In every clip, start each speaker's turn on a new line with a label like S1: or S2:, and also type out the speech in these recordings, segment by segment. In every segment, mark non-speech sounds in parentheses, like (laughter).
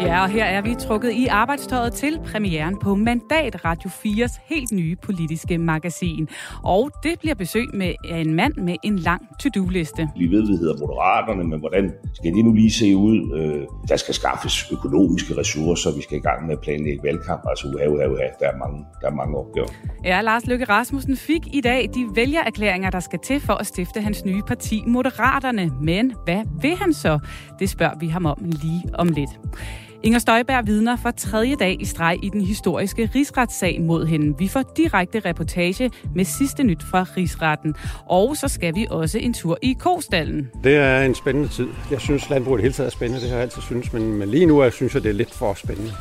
S1: Ja, og her er vi trukket i arbejdstøjet til premieren på Mandat Radio 4's helt nye politiske magasin. Og det bliver besøg med en mand med en lang to-do-liste.
S2: Vi ved, det hedder Moderaterne, men hvordan skal det nu lige se ud? Øh, der skal skaffes økonomiske ressourcer, vi skal i gang med at planlægge valgkamp. Altså uha, uha, uha. Der, er mange, der er mange opgaver.
S1: Ja, Lars Løkke Rasmussen fik i dag de vælgererklæringer, der skal til for at stifte hans nye parti, Moderaterne. Men hvad vil han så? Det spørger vi ham om lige om lidt. Inger Støjberg vidner for tredje dag i streg i den historiske rigsretssag mod hende. Vi får direkte reportage med sidste nyt fra rigsretten. Og så skal vi også en tur i Kostallen.
S3: Det er en spændende tid. Jeg synes, landbruget hele taget er spændende. Det har jeg altid synes, men, men lige nu jeg synes jeg, det er lidt for spændende.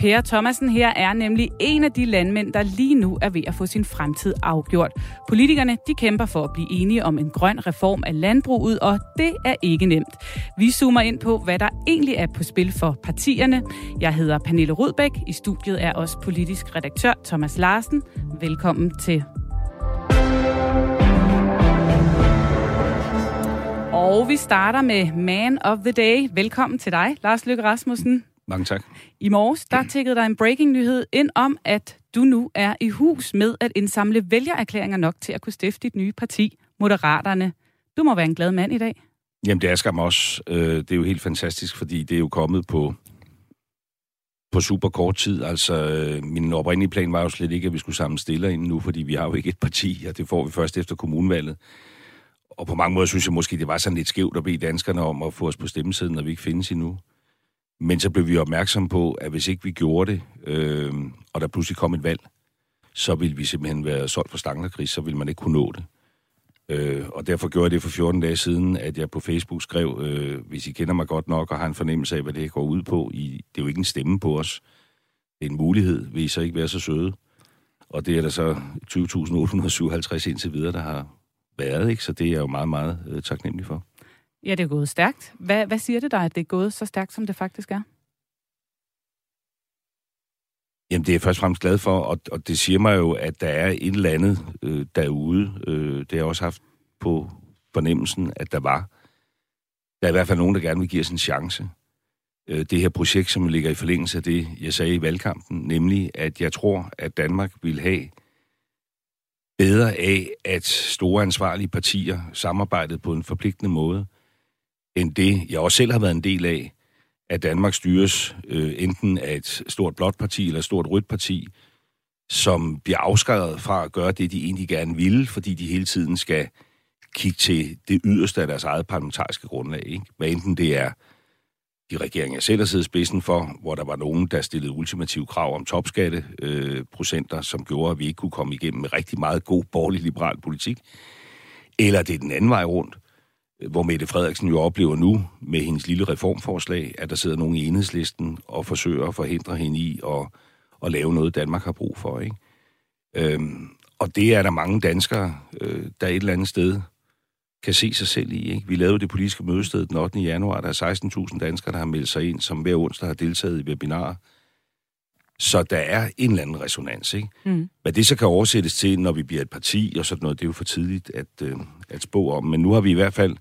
S1: Per Thomasen her er nemlig en af de landmænd, der lige nu er ved at få sin fremtid afgjort. Politikerne de kæmper for at blive enige om en grøn reform af landbruget, og det er ikke nemt. Vi zoomer ind på, hvad der egentlig er på spil for partierne. Jeg hedder Pernille Rudbæk. I studiet er også politisk redaktør Thomas Larsen. Velkommen til. Og vi starter med Man of the Day. Velkommen til dig, Lars Løkke Rasmussen.
S4: Mange tak.
S1: I morges, der tækkede der en breaking-nyhed ind om, at du nu er i hus med at indsamle vælgererklæringer nok til at kunne stifte dit nye parti, Moderaterne. Du må være en glad mand i dag.
S4: Jamen, det er skam også. Øh, det er jo helt fantastisk, fordi det er jo kommet på, på super kort tid. Altså, øh, min oprindelige plan var jo slet ikke, at vi skulle samle stiller ind nu, fordi vi har jo ikke et parti, og det får vi først efter kommunvalget. Og på mange måder synes jeg måske, det var sådan lidt skævt at bede danskerne om at få os på stemmesiden, når vi ikke findes endnu. Men så blev vi opmærksom på, at hvis ikke vi gjorde det, øh, og der pludselig kom et valg, så ville vi simpelthen være solgt for stanglerkris, så ville man ikke kunne nå det. Øh, og derfor gjorde jeg det for 14 dage siden, at jeg på Facebook skrev, øh, hvis I kender mig godt nok og har en fornemmelse af, hvad det går ud på, I, det er jo ikke en stemme på os. Det er en mulighed, vil I så ikke være så søde. Og det er der så 20.857 indtil videre, der har været, ikke? så det er jeg jo meget, meget øh, taknemmelig for.
S1: Ja, det er gået stærkt. Hvad, hvad siger det dig, at det er gået så stærkt, som det faktisk er?
S4: Jamen, det er jeg først og fremmest glad for, og, og det siger mig jo, at der er et eller andet øh, derude. Øh, det har jeg også haft på fornemmelsen, at der var. Der er i hvert fald nogen, der gerne vil give os en chance. Øh, det her projekt, som ligger i forlængelse af det, jeg sagde i valgkampen, nemlig, at jeg tror, at Danmark vil have bedre af, at store ansvarlige partier samarbejdede på en forpligtende måde, end det, jeg også selv har været en del af, at Danmark styres øh, enten af et stort blåt parti eller et stort rødt parti, som bliver afskrevet fra at gøre det, de egentlig gerne vil, fordi de hele tiden skal kigge til det yderste af deres eget parlamentariske grundlag. Ikke? Hvad enten det er de regeringer, jeg selv har siddet spidsen for, hvor der var nogen, der stillede ultimative krav om topskatteprocenter, øh, som gjorde, at vi ikke kunne komme igennem med rigtig meget god borgerlig liberal politik. Eller det er den anden vej rundt, hvor Mette Frederiksen jo oplever nu med hendes lille reformforslag, at der sidder nogen i enhedslisten og forsøger at forhindre hende i at, at lave noget, Danmark har brug for. Ikke? Øhm, og det er der mange danskere, øh, der et eller andet sted kan se sig selv i. Ikke? Vi lavede det politiske mødested den 8. januar. Der er 16.000 danskere, der har meldt sig ind, som hver onsdag har deltaget i webinarer. Så der er en eller anden resonans. Ikke? Mm. Hvad det så kan oversættes til, når vi bliver et parti og sådan noget, det er jo for tidligt at, øh, at spå om. Men nu har vi i hvert fald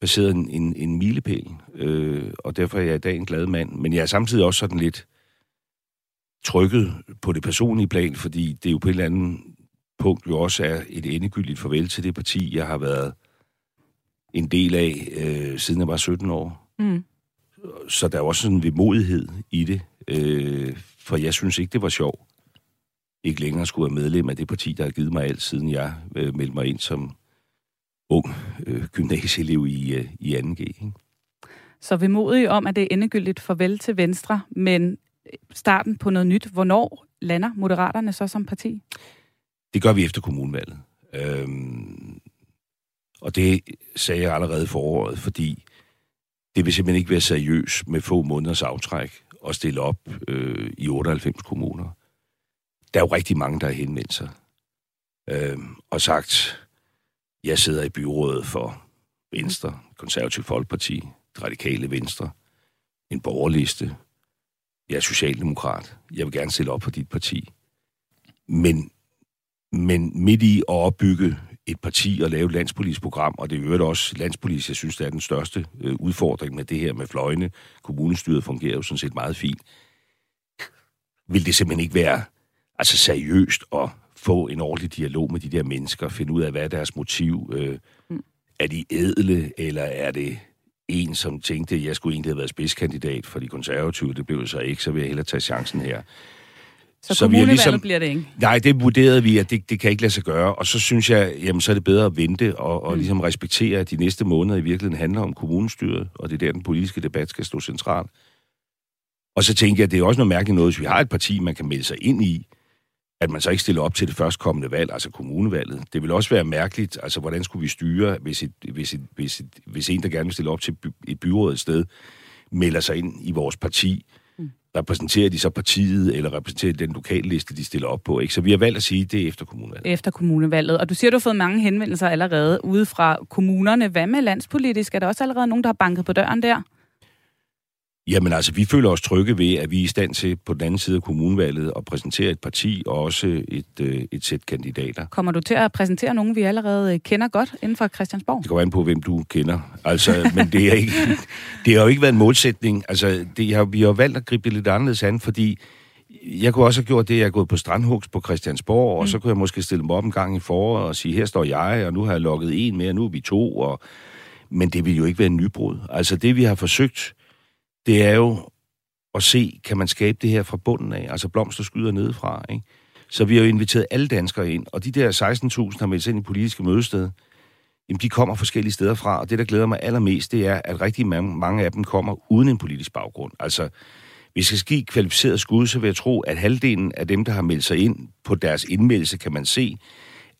S4: baseret en, en, en milepæl, øh, og derfor er jeg i dag en glad mand. Men jeg er samtidig også sådan lidt trykket på det personlige plan, fordi det jo på et eller andet punkt jo også er et endegyldigt farvel til det parti, jeg har været en del af, øh, siden jeg var 17 år. Mm. Så der er også sådan en vemodighed i det, øh, for jeg synes ikke, det var sjovt. Ikke længere skulle være medlem af det parti, der har givet mig alt, siden jeg øh, meldte mig ind som ung øh, gymnasieelev i, øh, i 2G. Ikke?
S1: Så vemodig om, at det er endegyldigt farvel til Venstre, men starten på noget nyt. Hvornår lander Moderaterne så som parti?
S4: Det gør vi efter kommunvalget. Øhm, og det sagde jeg allerede for året, fordi det vil simpelthen ikke være seriøst med få måneders aftræk at stille op øh, i 98 kommuner. Der er jo rigtig mange, der har henvendt sig øh, og sagt, Jeg sidder i byrådet for Venstre, Konservativ Folkeparti, det radikale Venstre, en borgerliste. Jeg er socialdemokrat. Jeg vil gerne stille op for dit parti. Men, men midt i at opbygge et parti og lave et landspolitisk program, og det er jo også landspolitisk, jeg synes, det er den største øh, udfordring med det her med fløjene. Kommunestyret fungerer jo sådan set meget fint. Vil det simpelthen ikke være altså seriøst at få en ordentlig dialog med de der mennesker, finde ud af, hvad er deres motiv? Øh, mm. Er de edle, eller er det en, som tænkte, at jeg skulle egentlig have været spidskandidat for de konservative, det blev så ikke, så vil jeg hellere tage chancen her.
S1: Så, så kommunevalget ligesom, bliver det ikke?
S4: Nej, det vurderede vi, at det, det kan ikke lade sig gøre. Og så synes jeg, jamen så er det bedre at vente og, og mm. ligesom respektere, at de næste måneder i virkeligheden handler om kommunestyret, og det er der, den politiske debat skal stå centralt. Og så tænker jeg, at det er også noget mærkeligt noget, hvis vi har et parti, man kan melde sig ind i, at man så ikke stiller op til det førstkommende valg, altså kommunevalget. Det vil også være mærkeligt, altså hvordan skulle vi styre, hvis, et, hvis, et, hvis, et, hvis en, der gerne vil stille op til et byråd et sted, melder sig ind i vores parti, repræsenterer de så partiet, eller repræsenterer den lokalliste, de stiller op på. Ikke? Så vi har valgt at sige, at det er efter kommunevalget.
S1: Efter kommunevalget. Og du siger, du har fået mange henvendelser allerede ude fra kommunerne. Hvad med landspolitisk? Er der også allerede nogen, der har banket på døren der?
S4: Jamen altså, vi føler os trygge ved, at vi er i stand til på den anden side af kommunevalget at præsentere et parti og også et, øh, et sæt kandidater.
S1: Kommer du til at præsentere nogen, vi allerede kender godt inden for Christiansborg?
S4: Det kommer an på, hvem du kender. Altså, men det, er ikke, (laughs) det har jo ikke været en målsætning. Altså, det har, vi har valgt at gribe det lidt anderledes an, fordi jeg kunne også have gjort det, jeg er gået på strandhugs på Christiansborg, mm. og så kunne jeg måske stille mig op en gang i foråret og sige, her står jeg, og nu har jeg lukket en mere, og nu er vi to, og... men det vil jo ikke være en nybrud. Altså det, vi har forsøgt det er jo at se, kan man skabe det her fra bunden af, altså blomster skyder nedefra, ikke? Så vi har jo inviteret alle danskere ind, og de der 16.000 har meldt sig ind i politiske mødested, jamen de kommer forskellige steder fra, og det, der glæder mig allermest, det er, at rigtig mange, mange af dem kommer uden en politisk baggrund. Altså, hvis jeg skal give kvalificeret skud, så vil jeg tro, at halvdelen af dem, der har meldt sig ind på deres indmeldelse, kan man se,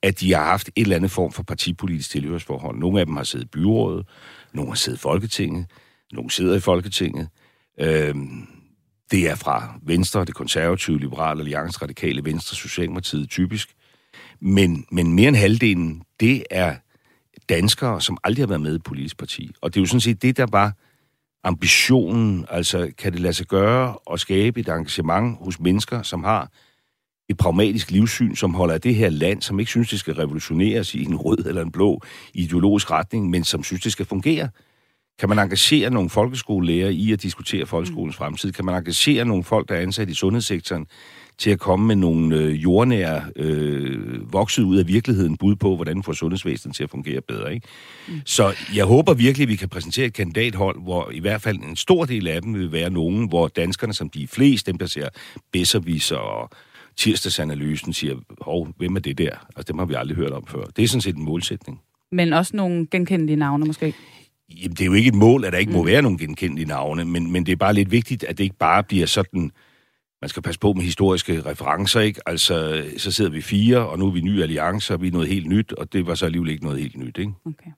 S4: at de har haft et eller andet form for partipolitisk tilhørsforhold. Nogle af dem har siddet i byrådet, nogle har siddet i Folketinget, nogle sidder i Folketinget. Øh, det er fra Venstre, det konservative, liberale alliance, radikale Venstre, Socialdemokratiet typisk. Men, men mere end halvdelen, det er danskere, som aldrig har været med i et politisk parti. Og det er jo sådan set det, der var ambitionen. Altså, kan det lade sig gøre at skabe et engagement hos mennesker, som har et pragmatisk livssyn, som holder af det her land, som ikke synes, det skal revolutioneres i en rød eller en blå ideologisk retning, men som synes, det skal fungere. Kan man engagere nogle folkeskolelærer i at diskutere folkeskolens fremtid? Kan man engagere nogle folk, der er ansat i sundhedssektoren, til at komme med nogle øh, jordnære, øh, vokset ud af virkeligheden bud på, hvordan vi får sundhedsvæsenet til at fungere bedre. Ikke? Mm. Så jeg håber virkelig, at vi kan præsentere et kandidathold, hvor i hvert fald en stor del af dem vil være nogen, hvor danskerne, som de er flest, dem der ser bedserviser og tirsdagsanalysen, siger, hov, hvem er det der? Altså, dem har vi aldrig hørt om før. Det er sådan set en målsætning.
S1: Men også nogle genkendelige navne måske?
S4: Jamen, det er jo ikke et mål, at der ikke mm. må være nogen genkendelige navne, men, men det er bare lidt vigtigt, at det ikke bare bliver sådan... Man skal passe på med historiske referencer, ikke? Altså, så sidder vi fire, og nu er vi nye alliancer, og vi er noget helt nyt, og det var så alligevel ikke noget helt nyt, ikke?
S1: Okay.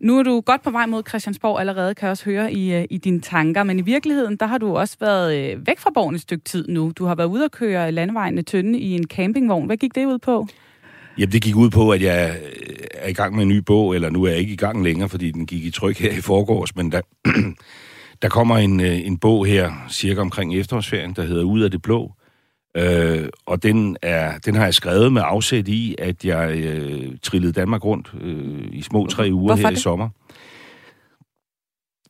S1: Nu er du godt på vej mod Christiansborg allerede, kan jeg også høre i, øh, i dine tanker, men i virkeligheden, der har du også været øh, væk fra borgen et stykke tid nu. Du har været ude at køre landevejene tynde i en campingvogn. Hvad gik det ud på?
S4: Jamen, det gik ud på, at jeg øh, er i gang med en ny bog, eller nu er jeg ikke i gang længere, fordi den gik i tryk her i forgårs, men der, (clears throat) der kommer en, øh, en bog her, cirka omkring efterårsferien, der hedder Ud af det blå, øh, og den, er, den har jeg skrevet med afsæt i, at jeg øh, trillede Danmark rundt øh, i små tre uger Hvorfor her det? i sommer.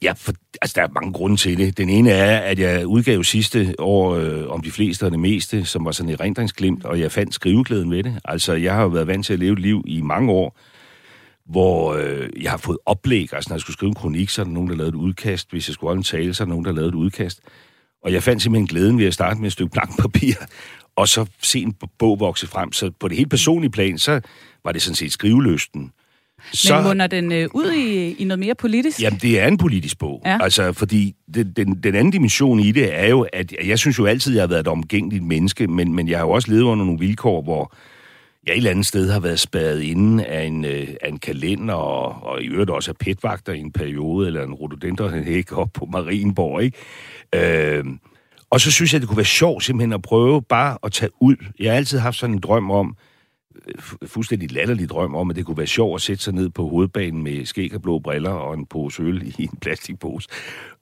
S4: Ja, for, altså der er mange grunde til det. Den ene er, at jeg udgav sidste år øh, om de fleste og det meste, som var sådan et rendringsglimt, og jeg fandt skriveglæden ved det. Altså, jeg har jo været vant til at leve et liv i mange år, hvor øh, jeg har fået oplæg. Altså, når jeg skulle skrive en kronik, så er der nogen, der lavede et udkast. Hvis jeg skulle holde en tale, så er der nogen, der lavede et udkast. Og jeg fandt simpelthen glæden ved at starte med et stykke blank papir, og så se en bog vokse frem. Så på det helt personlige plan, så var det sådan set skriveløsten.
S1: Så, Men munder den øh, ud i, i noget mere politisk?
S4: Jamen, det er en politisk bog. Ja. Altså, fordi den, den, den anden dimension i det er jo, at jeg synes jo altid, at jeg har været et omgængeligt menneske, men, men jeg har jo også levet under nogle vilkår, hvor jeg et eller andet sted har været spadet inde af en, øh, af en kalender, og, og i øvrigt også af petvagter i en periode, eller en rhododendronhæk op på Marienborg, ikke? Øh, og så synes jeg, det kunne være sjovt simpelthen at prøve bare at tage ud. Jeg har altid haft sådan en drøm om, fuldstændig latterlig drøm om, at det kunne være sjovt at sætte sig ned på hovedbanen med skæg og blå briller og en pose øl i en plastikpose.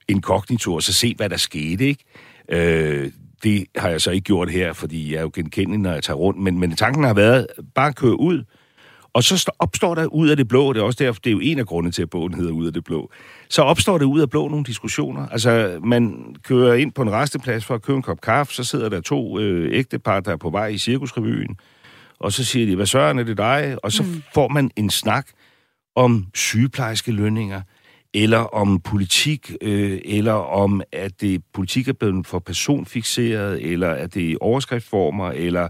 S4: Inkognito, og så se, hvad der skete, ikke? Øh, det har jeg så ikke gjort her, fordi jeg er jo genkendelig, når jeg tager rundt. Men, men tanken har været, bare køre ud, og så opstår der ud af det blå, det er også derfor, det er jo en af grundene til, at bogen hedder Ud af det blå, så opstår det ud af blå nogle diskussioner. Altså, man kører ind på en resteplads for at købe en kop kaffe, så sidder der to øh, ægtepar, der er på vej i cirkusrevyen, og så siger de, hvad søren er det dig? Og så mm. får man en snak om sygeplejerske lønninger, eller om politik, øh, eller om, at det politik er blevet for personfixeret, eller at det er overskriftsformer, eller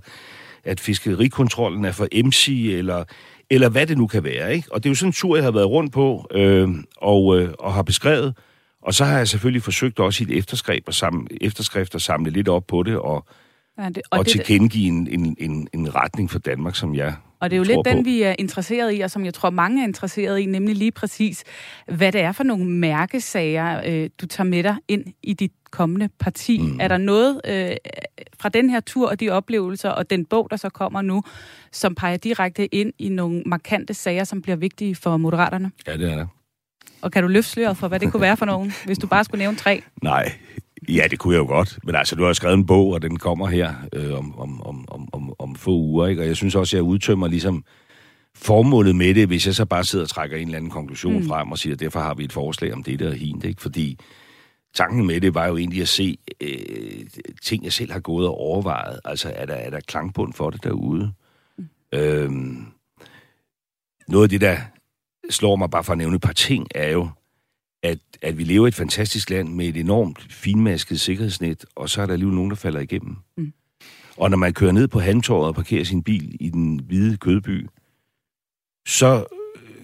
S4: at fiskerikontrollen er for MC, eller, eller hvad det nu kan være. Ikke? Og det er jo sådan en tur, jeg har været rundt på, øh, og, øh, og har beskrevet. Og så har jeg selvfølgelig forsøgt også i et efterskrift at samle, efterskrift at samle lidt op på det, og,
S1: Ja, det,
S4: og, og
S1: det,
S4: tilkendegive en, en, en, en retning for Danmark, som jeg
S1: Og det er jo lidt den,
S4: på.
S1: vi er interesseret i, og som jeg tror, mange er interesseret i, nemlig lige præcis, hvad det er for nogle mærkesager, øh, du tager med dig ind i dit kommende parti. Mm. Er der noget øh, fra den her tur og de oplevelser, og den bog, der så kommer nu, som peger direkte ind i nogle markante sager, som bliver vigtige for moderaterne?
S4: Ja, det er der.
S1: Og kan du løfte sløret for, hvad det kunne være for nogen, (laughs) hvis du bare skulle nævne tre?
S4: Nej, ja, det kunne jeg jo godt. Men altså, du har skrevet en bog, og den kommer her øh, om, om, om, om, om, om få uger, ikke? Og jeg synes også, at jeg udtømmer ligesom formålet med det, hvis jeg så bare sidder og trækker en eller anden konklusion mm. frem og siger, at derfor har vi et forslag om det der hint, ikke? Fordi tanken med det var jo egentlig at se øh, ting, jeg selv har gået og overvejet. Altså, er der, er der klangbund for det derude? Mm. Øhm, noget af det, der slår mig bare for at nævne et par ting, er jo, at, at vi lever i et fantastisk land med et enormt finmasket sikkerhedsnet, og så er der alligevel nogen, der falder igennem.
S1: Mm.
S4: Og når man kører ned på Handtorvet og parkerer sin bil i den hvide kødby, så øh,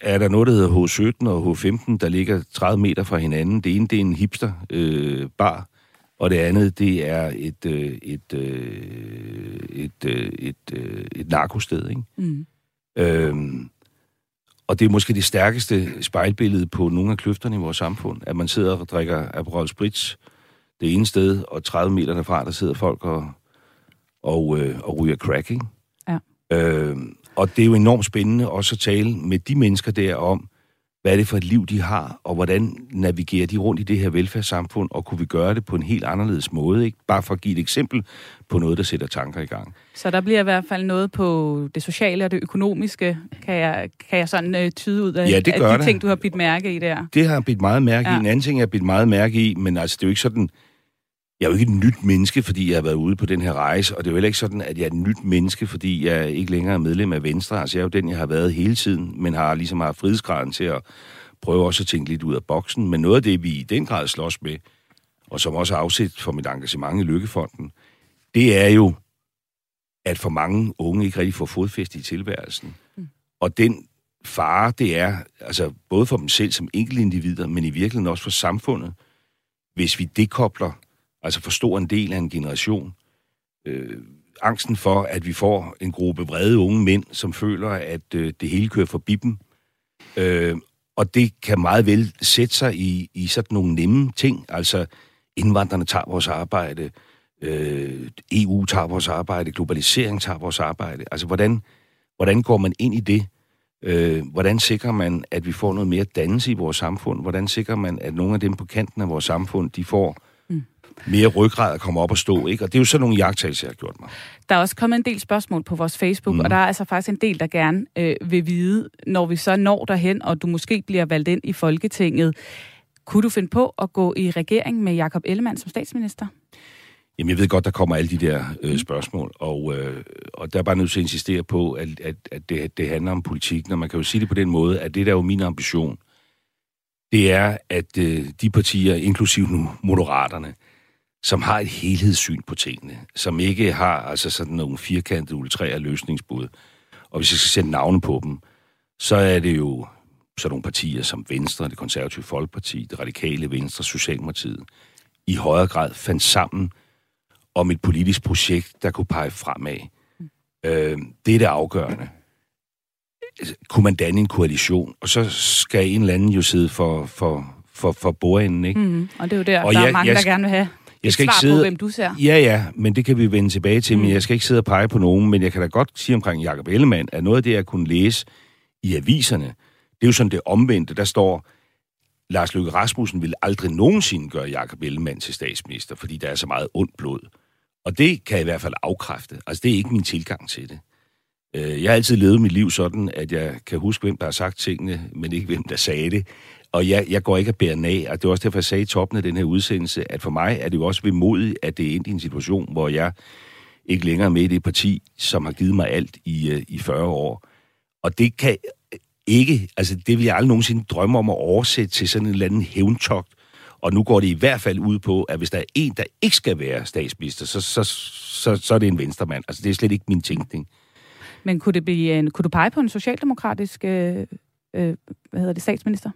S4: er der noget, der hedder H17 og H15, der ligger 30 meter fra hinanden. Det ene, det er en hipster øh, bar, og det andet, det er et, øh, et, øh, et, øh, et, øh, et narkosted, ikke?
S1: Mm.
S4: Øhm, og det er måske det stærkeste spejlbillede på nogle af kløfterne i vores samfund, at man sidder og drikker Aperol Spritz det ene sted, og 30 meter derfra, der sidder folk og, og, øh, og ryger crack, ikke?
S1: Ja.
S4: Øhm, og det er jo enormt spændende også at tale med de mennesker der om, hvad er det for et liv, de har, og hvordan navigerer de rundt i det her velfærdssamfund, og kunne vi gøre det på en helt anderledes måde, ikke? Bare for at give et eksempel på noget, der sætter tanker i gang.
S1: Så der bliver i hvert fald noget på det sociale og det økonomiske, kan jeg, kan jeg sådan øh, tyde ud af,
S4: Ja, det
S1: af
S4: gør
S1: de
S4: der.
S1: ting, du har bidt mærke i der.
S4: Det har jeg bidt meget mærke. Ja. i. En anden ting, jeg har bidt meget mærke i, men altså, det er jo ikke sådan... Jeg er jo ikke et nyt menneske, fordi jeg har været ude på den her rejse, og det er jo heller ikke sådan, at jeg er et nyt menneske, fordi jeg ikke længere er medlem af Venstre. Altså, jeg er jo den, jeg har været hele tiden, men har ligesom haft frihedsgraden til at prøve også at tænke lidt ud af boksen. Men noget af det, vi i den grad slås med, og som også er afsæt for mit engagement i Lykkefonden, det er jo, at for mange unge ikke rigtig får fodfæste i tilværelsen. Mm. Og den fare, det er, altså både for dem selv som enkeltindivider, men i virkeligheden også for samfundet, hvis vi dekobler, altså for stor en del af en generation, øh, angsten for, at vi får en gruppe vrede unge mænd, som føler, at øh, det hele kører forbi dem. Øh, og det kan meget vel sætte sig i, i sådan nogle nemme ting, altså indvandrerne tager vores arbejde, øh, EU tager vores arbejde, globalisering tager vores arbejde. Altså, hvordan, hvordan går man ind i det? Øh, hvordan sikrer man, at vi får noget mere dannelse i vores samfund? Hvordan sikrer man, at nogle af dem på kanten af vores samfund, de får mere ryggrad at komme op og stå? Ikke? Og det er jo sådan nogle jagttagelser, jeg har gjort mig.
S1: Der er også kommet en del spørgsmål på vores Facebook,
S4: Mm.
S1: og der er altså faktisk en del, der gerne øh, vil vide, når vi så når derhen, og du måske bliver valgt ind i Folketinget, kunne du finde på at gå i regering med Jakob Ellemann som statsminister?
S4: Jamen, jeg ved godt, der kommer alle de der øh, spørgsmål, og, øh, og der er bare nødt til at insistere på, at, at, at det, det handler om politik. Når man kan jo sige det på den måde, at det der er jo min ambition, det er, at øh, de partier, inklusiv nu Moderaterne, som har et helhedssyn på tingene, som ikke har altså sådan nogle firkantede ultrære løsningsbud, og hvis jeg skal sætte navne på dem, så er det jo sådan nogle partier som Venstre, det konservative Folkeparti, det radikale Venstre, Socialdemokratiet, i højere grad fandt sammen om et politisk projekt, der kunne pege fremad. Øh, det er det afgørende. Kunne man danne en koalition, og så skal en eller anden jo sidde for, for, for, for bordenden, ikke?
S1: Mm. Og det er jo der,
S4: Og
S1: der
S4: jeg-
S1: er mange,
S4: jeg
S1: der gerne vil have. Jeg skal ikke sidde... på, hvem du ser.
S4: Ja, ja, men det kan vi vende tilbage til, mm. men jeg skal ikke sidde og pege på nogen, men jeg kan da godt sige omkring Jacob Ellemann, at noget af det, jeg kunne læse i aviserne, det er jo sådan det omvendte, der står, Lars Løkke Rasmussen vil aldrig nogensinde gøre Jacob Ellemann til statsminister, fordi der er så meget ondt blod. Og det kan jeg i hvert fald afkræfte. Altså, det er ikke min tilgang til det. Øh, jeg har altid levet mit liv sådan, at jeg kan huske, hvem der har sagt tingene, men ikke hvem der sagde det. Og jeg, jeg går ikke at bære af, og det er også derfor, jeg sagde i toppen af den her udsendelse, at for mig er det jo også vemodigt, at det er endt i en situation, hvor jeg ikke længere er med i det parti, som har givet mig alt i, øh, i 40 år. Og det kan ikke, altså det vil jeg aldrig nogensinde drømme om at oversætte til sådan en eller anden hævntogt. Og nu går det i hvert fald ud på, at hvis der er en, der ikke skal være statsminister, så, så, så, så er det en venstremand. Altså det er slet ikke min tænkning.
S1: Men kunne, det blive en, kunne du pege på en socialdemokratisk øh, øh, hvad hedder det, statsminister?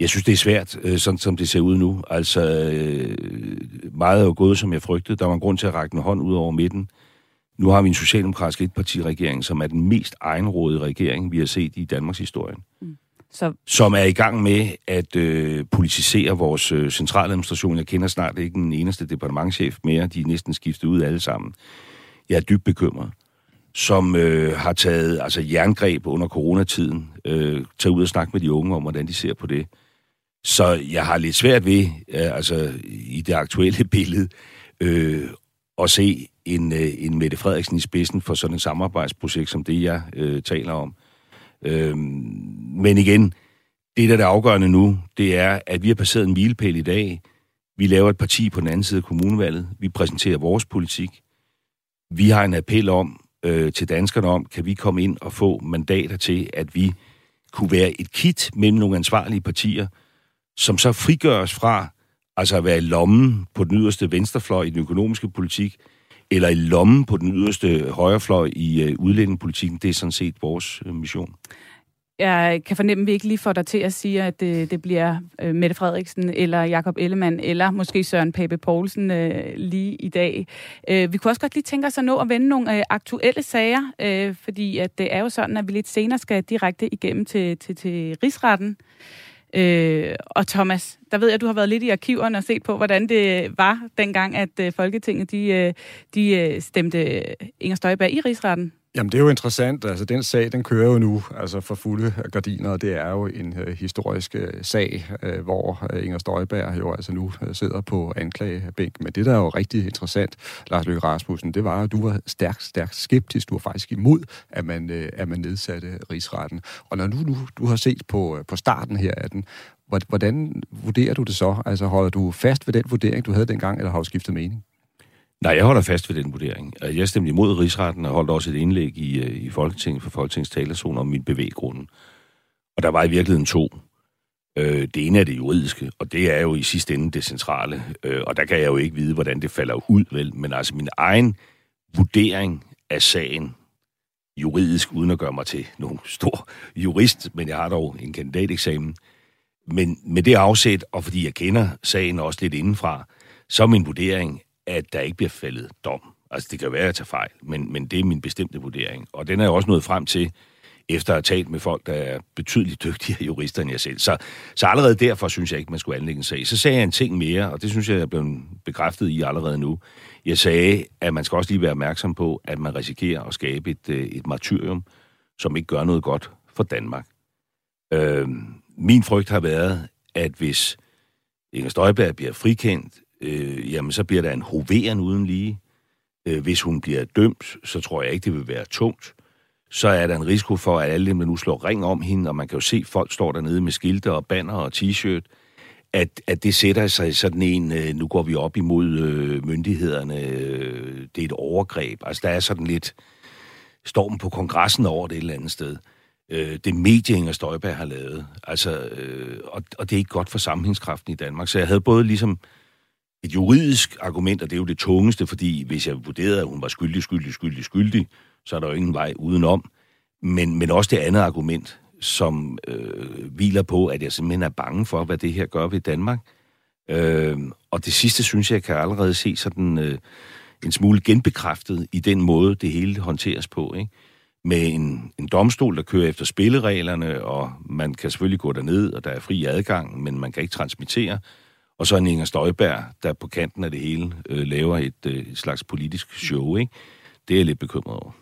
S4: Jeg synes, det er svært, øh, sådan som det ser ud nu. Altså, øh, meget er jo gået, som jeg frygtede. Der var en grund til at række en hånd ud over midten. Nu har vi en socialdemokratisk etpartiregering, som er den mest egenrådige regering, vi har set i Danmarks historie. Mm. Så... Som er i gang med at øh, politisere vores øh, centraladministration. Jeg kender snart ikke den eneste departementchef mere. De er næsten skiftet ud alle sammen. Jeg er dybt bekymret som øh, har taget altså jerngreb under coronatiden, øh, taget ud og snakke med de unge om, hvordan de ser på det. Så jeg har lidt svært ved, øh, altså i det aktuelle (laughs) billede, øh, at se en, øh, en Mette Frederiksen i spidsen for sådan et samarbejdsprojekt, som det, jeg øh, taler om. Øh, men igen, det, der er det afgørende nu, det er, at vi har passeret en milepæl i dag. Vi laver et parti på den anden side af kommunevalget. Vi præsenterer vores politik. Vi har en appel om øh, til danskerne om, kan vi komme ind og få mandater til, at vi kunne være et kit mellem nogle ansvarlige partier, som så frigøres fra altså at være i lommen på den yderste venstrefløj i den økonomiske politik, eller i lommen på den yderste højrefløj i øh, udlændingepolitikken. Det er sådan set vores øh, mission.
S1: Jeg kan fornemme, at vi ikke lige får dig til at sige, at det, det bliver øh, Mette Frederiksen eller Jakob Ellemann eller måske Søren Pape Poulsen øh, lige i dag. Øh, vi kunne også godt lige tænke os at nå at vende nogle øh, aktuelle sager, øh, fordi at det er jo sådan, at vi lidt senere skal direkte igennem til, til, til rigsretten. Øh, Øh, og Thomas, der ved jeg, at du har været lidt i arkiverne og set på, hvordan det var dengang, at øh, Folketinget de, øh, de øh, stemte Inger Støjberg i rigsretten.
S3: Jamen, det er jo interessant. Altså, den sag, den kører jo nu altså for fulde gardiner, og det er jo en øh, historisk øh, sag, øh, hvor øh, Inger Støjberg jo altså nu øh, sidder på anklagebænk. Men det, der er jo rigtig interessant, Lars Løkke Rasmussen, det var, at du var stærkt, stærkt skeptisk. Du var faktisk imod, at man, øh, at man nedsatte rigsretten. Og når nu, nu du har set på, øh, på starten her af den, hvordan vurderer du det så? Altså, holder du fast ved den vurdering, du havde dengang, eller har du skiftet mening?
S4: Nej, jeg holder fast ved den vurdering. Jeg stemte imod rigsretten og holdt også et indlæg i, øh, i Folketinget for Folketingets talerson om min bevæggrunde. Og der var i virkeligheden to. Øh, det ene er det juridiske, og det er jo i sidste ende det centrale. Øh, og der kan jeg jo ikke vide, hvordan det falder ud, vel? Men altså min egen vurdering af sagen, juridisk, uden at gøre mig til nogen stor jurist, men jeg har dog en kandidateksamen. Men med det afsæt, og fordi jeg kender sagen også lidt indenfra, så er min vurdering, at der ikke bliver faldet dom. Altså, det kan være, at jeg tager fejl, men, men det er min bestemte vurdering. Og den er jeg også nået frem til, efter at have talt med folk, der er betydeligt dygtigere jurister end jeg selv. Så, så allerede derfor synes jeg ikke, man skulle anlægge en sag. Så sagde jeg en ting mere, og det synes jeg er blevet bekræftet i allerede nu. Jeg sagde, at man skal også lige være opmærksom på, at man risikerer at skabe et, øh, et martyrium, som ikke gør noget godt for Danmark. Øh, min frygt har været, at hvis Inger Støjberg bliver frikendt, øh, jamen så bliver der en hoveren uden lige. Øh, hvis hun bliver dømt, så tror jeg ikke, det vil være tungt. Så er der en risiko for, at alle dem, der nu slår ring om hende, og man kan jo se, folk står dernede med skilte og banner og t-shirt, at, at det sætter sig sådan en, øh, nu går vi op imod øh, myndighederne, øh, det er et overgreb. Altså der er sådan lidt storm på kongressen over det et eller andet sted. Øh, det medie, Inger Støjberg har lavet. Altså, øh, og, og det er ikke godt for sammenhængskraften i Danmark. Så jeg havde både ligesom et juridisk argument, og det er jo det tungeste, fordi hvis jeg vurderede, at hun var skyldig, skyldig, skyldig, skyldig, så er der jo ingen vej udenom. Men, men også det andet argument, som øh, hviler på, at jeg simpelthen er bange for, hvad det her gør ved Danmark. Øh, og det sidste, synes jeg, kan allerede se sådan øh, en smule genbekræftet i den måde, det hele håndteres på. Ikke? Med en, en domstol, der kører efter spillereglerne, og man kan selvfølgelig gå derned, og der er fri adgang, men man kan ikke transmittere og så en Inger Støjberg, der på kanten af det hele øh, laver et, øh, slags politisk show. Ikke? Det er jeg lidt bekymret over.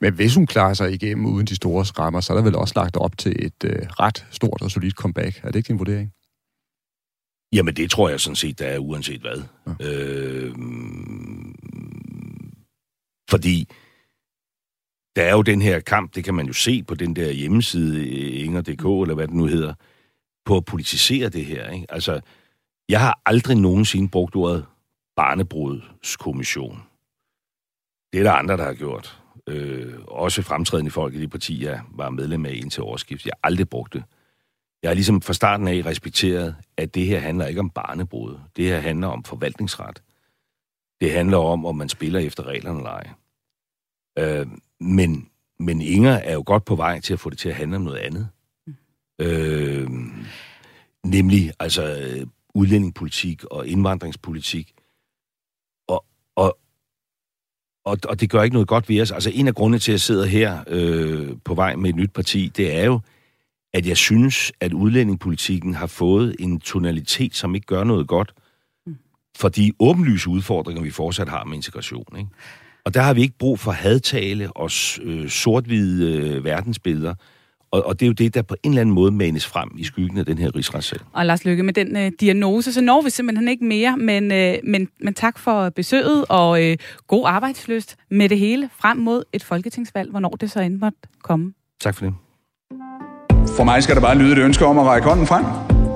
S3: Men hvis hun klarer sig igennem uden de store skrammer, så er der vel også lagt op til et øh, ret stort og solidt comeback. Er det ikke din vurdering?
S4: Jamen, det tror jeg sådan set, der er uanset hvad. Ja. Øh, fordi der er jo den her kamp, det kan man jo se på den der hjemmeside, Inger.dk, eller hvad det nu hedder, på at politisere det her. Ikke? Altså, jeg har aldrig nogensinde brugt ordet barnebrudskommission. Det er der andre, der har gjort. Øh, også fremtrædende folk i de partier, jeg var medlem af indtil årsskift. Jeg har aldrig brugt det. Jeg har ligesom fra starten af respekteret, at det her handler ikke om barnebrud. Det her handler om forvaltningsret. Det handler om, om man spiller efter reglerne eller ej. Øh, men, men Inger er jo godt på vej til at få det til at handle om noget andet. Øh, nemlig altså udlændingepolitik og indvandringspolitik. Og, og, og, og det gør ikke noget godt ved os. Altså en af grundene til, at jeg sidder her øh, på vej med et nyt parti, det er jo, at jeg synes, at udlændingepolitikken har fået en tonalitet, som ikke gør noget godt for de åbenlyse udfordringer, vi fortsat har med integration. Ikke? Og der har vi ikke brug for hadtale og øh, sort-hvide øh, verdensbilleder. Og, og det er jo det, der på en eller anden måde manes frem i skyggen af den her rigsretssag.
S1: Og Lars Lykke, med den øh, diagnose, så når vi simpelthen ikke mere, men, øh, men, men tak for besøget og øh, god arbejdsløst med det hele frem mod et folketingsvalg, hvornår det så end måtte komme.
S4: Tak for det.
S5: For mig skal der bare lyde et ønske om at række hånden frem.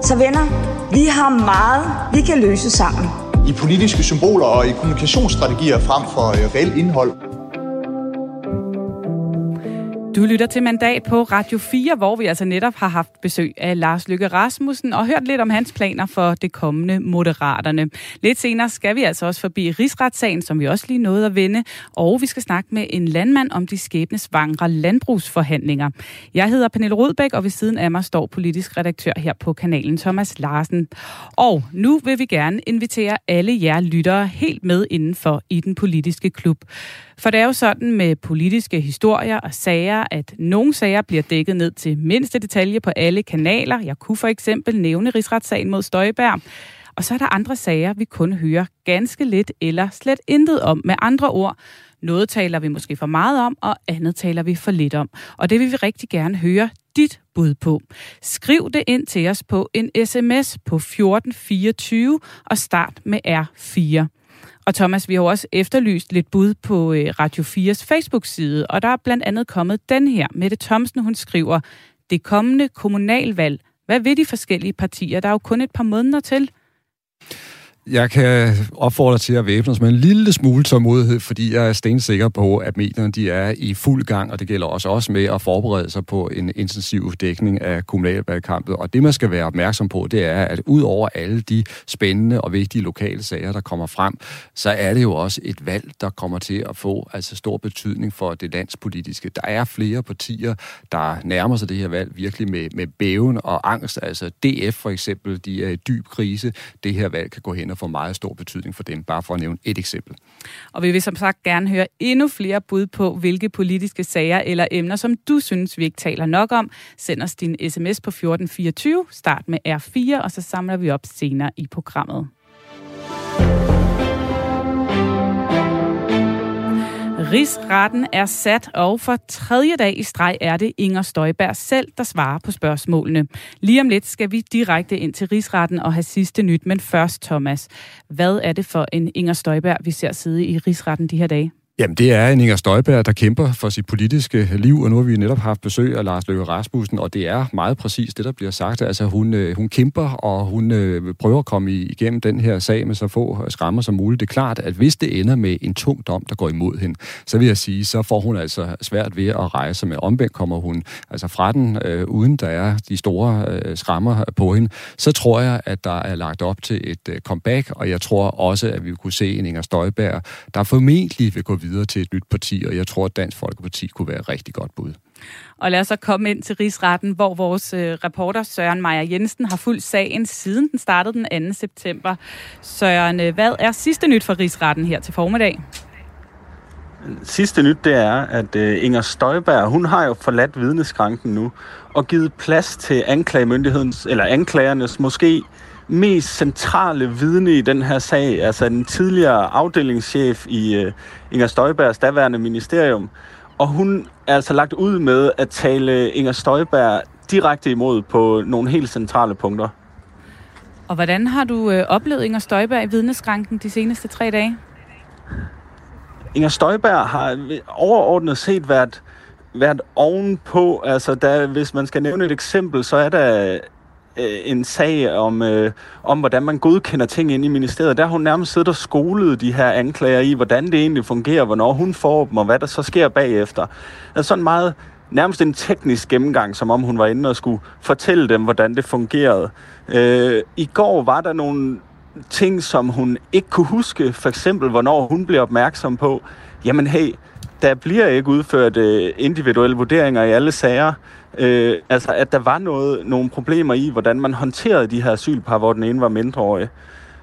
S6: Så venner, vi har meget, vi kan løse sammen.
S7: I politiske symboler og i kommunikationsstrategier frem for øh, reelt indhold.
S1: Du lytter til Mandat på Radio 4, hvor vi altså netop har haft besøg af Lars Lykke Rasmussen og hørt lidt om hans planer for det kommende Moderaterne. Lidt senere skal vi altså også forbi rigsretssagen, som vi også lige nåede at vende, og vi skal snakke med en landmand om de skæbnesvangre landbrugsforhandlinger. Jeg hedder Pernille Rudbæk, og ved siden af mig står politisk redaktør her på kanalen Thomas Larsen. Og nu vil vi gerne invitere alle jer lyttere helt med indenfor i den politiske klub. For det er jo sådan med politiske historier og sager, at nogle sager bliver dækket ned til mindste detalje på alle kanaler. Jeg kunne for eksempel nævne rigsretssagen mod Støjberg. Og så er der andre sager, vi kun hører ganske lidt eller slet intet om. Med andre ord, noget taler vi måske for meget om, og andet taler vi for lidt om. Og det vil vi rigtig gerne høre dit bud på. Skriv det ind til os på en sms på 1424 og start med R4. Og Thomas, vi har også efterlyst lidt bud på øh, Radio 4's Facebook-side, og der er blandt andet kommet den her. Mette Thomsen, hun skriver, det kommende kommunalvalg. Hvad vil de forskellige partier? Der er jo kun et par måneder til.
S3: Jeg kan opfordre til at væbne os med en lille smule tålmodighed, fordi jeg er stensikker på, at medierne de er i fuld gang, og det gælder også også med at forberede sig på en intensiv dækning af kommunalvalgkampet. Og det, man skal være opmærksom på, det er, at ud over alle de spændende og vigtige lokale sager, der kommer frem, så er det jo også et valg, der kommer til at få altså stor betydning for det landspolitiske. Der er flere partier, der nærmer sig det her valg virkelig med, med bæven og angst. Altså DF for eksempel, de er i dyb krise. Det her valg kan gå hen og få meget stor betydning for dem, bare for at nævne et eksempel.
S1: Og vi vil som sagt gerne høre endnu flere bud på, hvilke politiske sager eller emner, som du synes, vi ikke taler nok om. Send os din sms på 1424, start med R4, og så samler vi op senere i programmet. Rigsretten er sat, og for tredje dag i streg er det Inger Støjberg selv, der svarer på spørgsmålene. Lige om lidt skal vi direkte ind til Rigsretten og have sidste nyt, men først Thomas. Hvad er det for en Inger Støjberg, vi ser sidde i Rigsretten de her dage?
S3: Jamen, det er en Inger Støjberg, der kæmper for sit politiske liv, og nu har vi netop haft besøg af Lars Løkke Rasmussen, og det er meget præcis det, der bliver sagt. Altså, hun, øh, hun kæmper, og hun øh, prøver at komme igennem den her sag med så få skrammer som muligt. Det er klart, at hvis det ender med en tung dom, der går imod hende, så vil jeg sige, så får hun altså svært ved at rejse med omvendt kommer hun altså fra den, øh, uden der er de store øh, skrammer på hende. Så tror jeg, at der er lagt op til et øh, comeback, og jeg tror også, at vi vil kunne se en Inger Støjberg, der formentlig vil gå videre til et nyt parti, og jeg tror, at Dansk Folkeparti kunne være et rigtig godt bud.
S1: Og lad os så komme ind til Rigsretten, hvor vores øh, reporter Søren Meier Jensen har fulgt sagen siden den startede den 2. september. Søren, øh, hvad er sidste nyt for Rigsretten her til formiddag?
S8: Sidste nyt det er, at øh, Inger Støjberg, hun har jo forladt vidneskranken nu, og givet plads til anklagemyndighedens, eller anklagernes måske mest centrale vidne i den her sag, altså den tidligere afdelingschef i uh, Inger Støjbergs daværende ministerium. Og hun er altså lagt ud med at tale Inger Støjberg direkte imod på nogle helt centrale punkter.
S1: Og hvordan har du øh, oplevet Inger Støjberg i vidneskranken de seneste tre dage?
S8: Inger Støjberg har overordnet set været, været ovenpå. Altså, der, hvis man skal nævne et eksempel, så er der øh, en sag om, øh, om, hvordan man godkender ting ind i ministeriet. Der har hun nærmest siddet og skolet de her anklager i, hvordan det egentlig fungerer, hvornår hun får dem, og hvad der så sker bagefter. Altså sådan meget nærmest en teknisk gennemgang, som om hun var inde og skulle fortælle dem, hvordan det fungerede. Øh, I går var der nogle ting, som hun ikke kunne huske. For eksempel, hvornår hun blev opmærksom på, jamen hey, der bliver ikke udført øh, individuelle vurderinger i alle sager. Øh, altså, at der var noget, nogle problemer i, hvordan man håndterede de her asylpar, hvor den ene var mindreårig.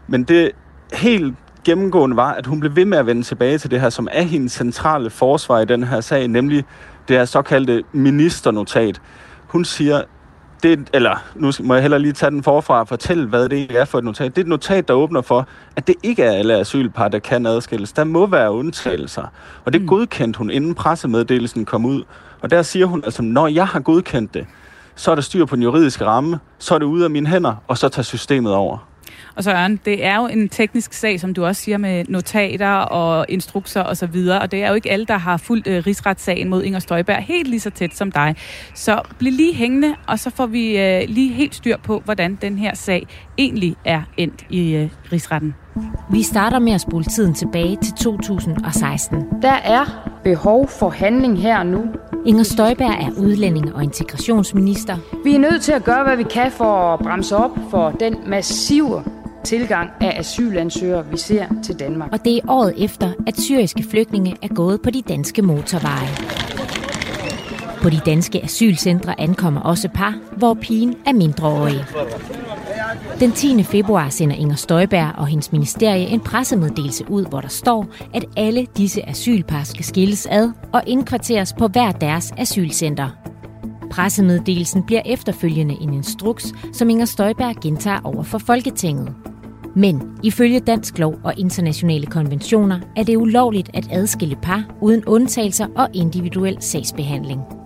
S8: Men det helt gennemgående var, at hun blev ved med at vende tilbage til det her, som er hendes centrale forsvar i den her sag, nemlig det her såkaldte ministernotat. Hun siger, det, eller nu må jeg hellere lige tage den forfra og fortælle, hvad det er for et notat. Det er et notat, der åbner for, at det ikke er alle asylpar, der kan adskilles. Der må være undtagelser. Og det mm. godkendte hun, inden pressemeddelelsen kom ud. Og der siger hun altså, når jeg har godkendt det, så er der styr på den juridiske ramme, så er det ude af mine hænder, og så tager systemet over.
S1: Og så Ørn, det er jo en teknisk sag, som du også siger, med notater og instrukser osv., og, så videre, og det er jo ikke alle, der har fulgt øh, rigsretssagen mod Inger Støjberg helt lige så tæt som dig. Så bliv lige hængende, og så får vi øh, lige helt styr på, hvordan den her sag egentlig er endt i øh, rigsretten.
S9: Vi starter med at spole tiden tilbage til 2016.
S10: Der er behov for handling her nu.
S9: Inger Støjberg er udlænding og integrationsminister.
S10: Vi er nødt til at gøre, hvad vi kan for at bremse op for den massive tilgang af asylansøgere, vi ser til Danmark.
S9: Og det er året efter, at syriske flygtninge er gået på de danske motorveje. På de danske asylcentre ankommer også par, hvor pigen er mindreårig. Den 10. februar sender Inger Støjberg og hendes ministerie en pressemeddelelse ud, hvor der står, at alle disse asylpar skal skilles ad og indkvarteres på hver deres asylcenter. Pressemeddelelsen bliver efterfølgende en instruks, som Inger Støjberg gentager over for Folketinget. Men ifølge dansk lov og internationale konventioner er det ulovligt at adskille par uden undtagelser og individuel sagsbehandling.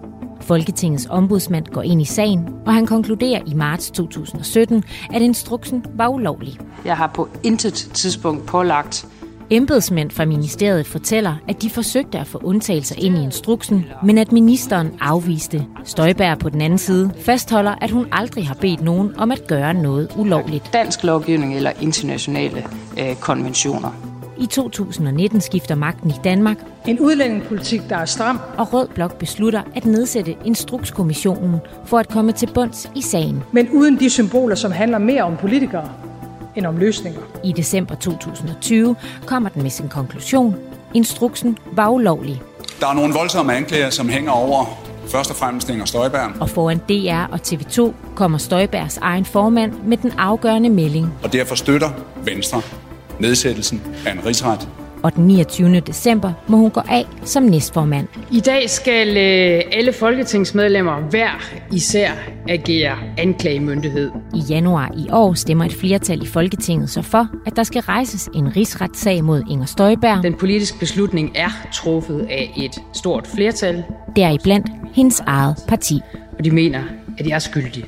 S9: Folketingets ombudsmand går ind i sagen, og han konkluderer i marts 2017, at instruksen var ulovlig.
S10: Jeg har på intet tidspunkt pålagt
S9: Embedsmænd fra ministeriet fortæller, at de forsøgte at få undtagelser ind i instruksen, men at ministeren afviste. Støjberg på den anden side fastholder, at hun aldrig har bedt nogen om at gøre noget ulovligt.
S10: Dansk lovgivning eller internationale øh, konventioner.
S9: I 2019 skifter magten i Danmark.
S11: En udlændingepolitik, der er stram.
S9: Og Rød Blok beslutter at nedsætte Instrukskommissionen for at komme til bunds i sagen.
S11: Men uden de symboler, som handler mere om politikere end om løsninger.
S9: I december 2020 kommer den med sin konklusion. Instruksen var ulovlig.
S5: Der er nogle voldsomme anklager, som hænger over først og fremmest Inger Støjberg.
S9: Og foran DR og TV2 kommer Støjbergs egen formand med den afgørende melding.
S5: Og derfor støtter Venstre nedsættelsen af en rigsret
S9: og den 29. december må hun gå af som næstformand.
S10: I dag skal øh, alle folketingsmedlemmer hver især agere anklagemyndighed.
S9: I januar i år stemmer et flertal i Folketinget så for, at der skal rejses en rigsretssag mod Inger Støjberg.
S10: Den politiske beslutning er truffet af et stort flertal.
S9: Deriblandt hendes eget parti.
S10: Og de mener, at de er skyldige.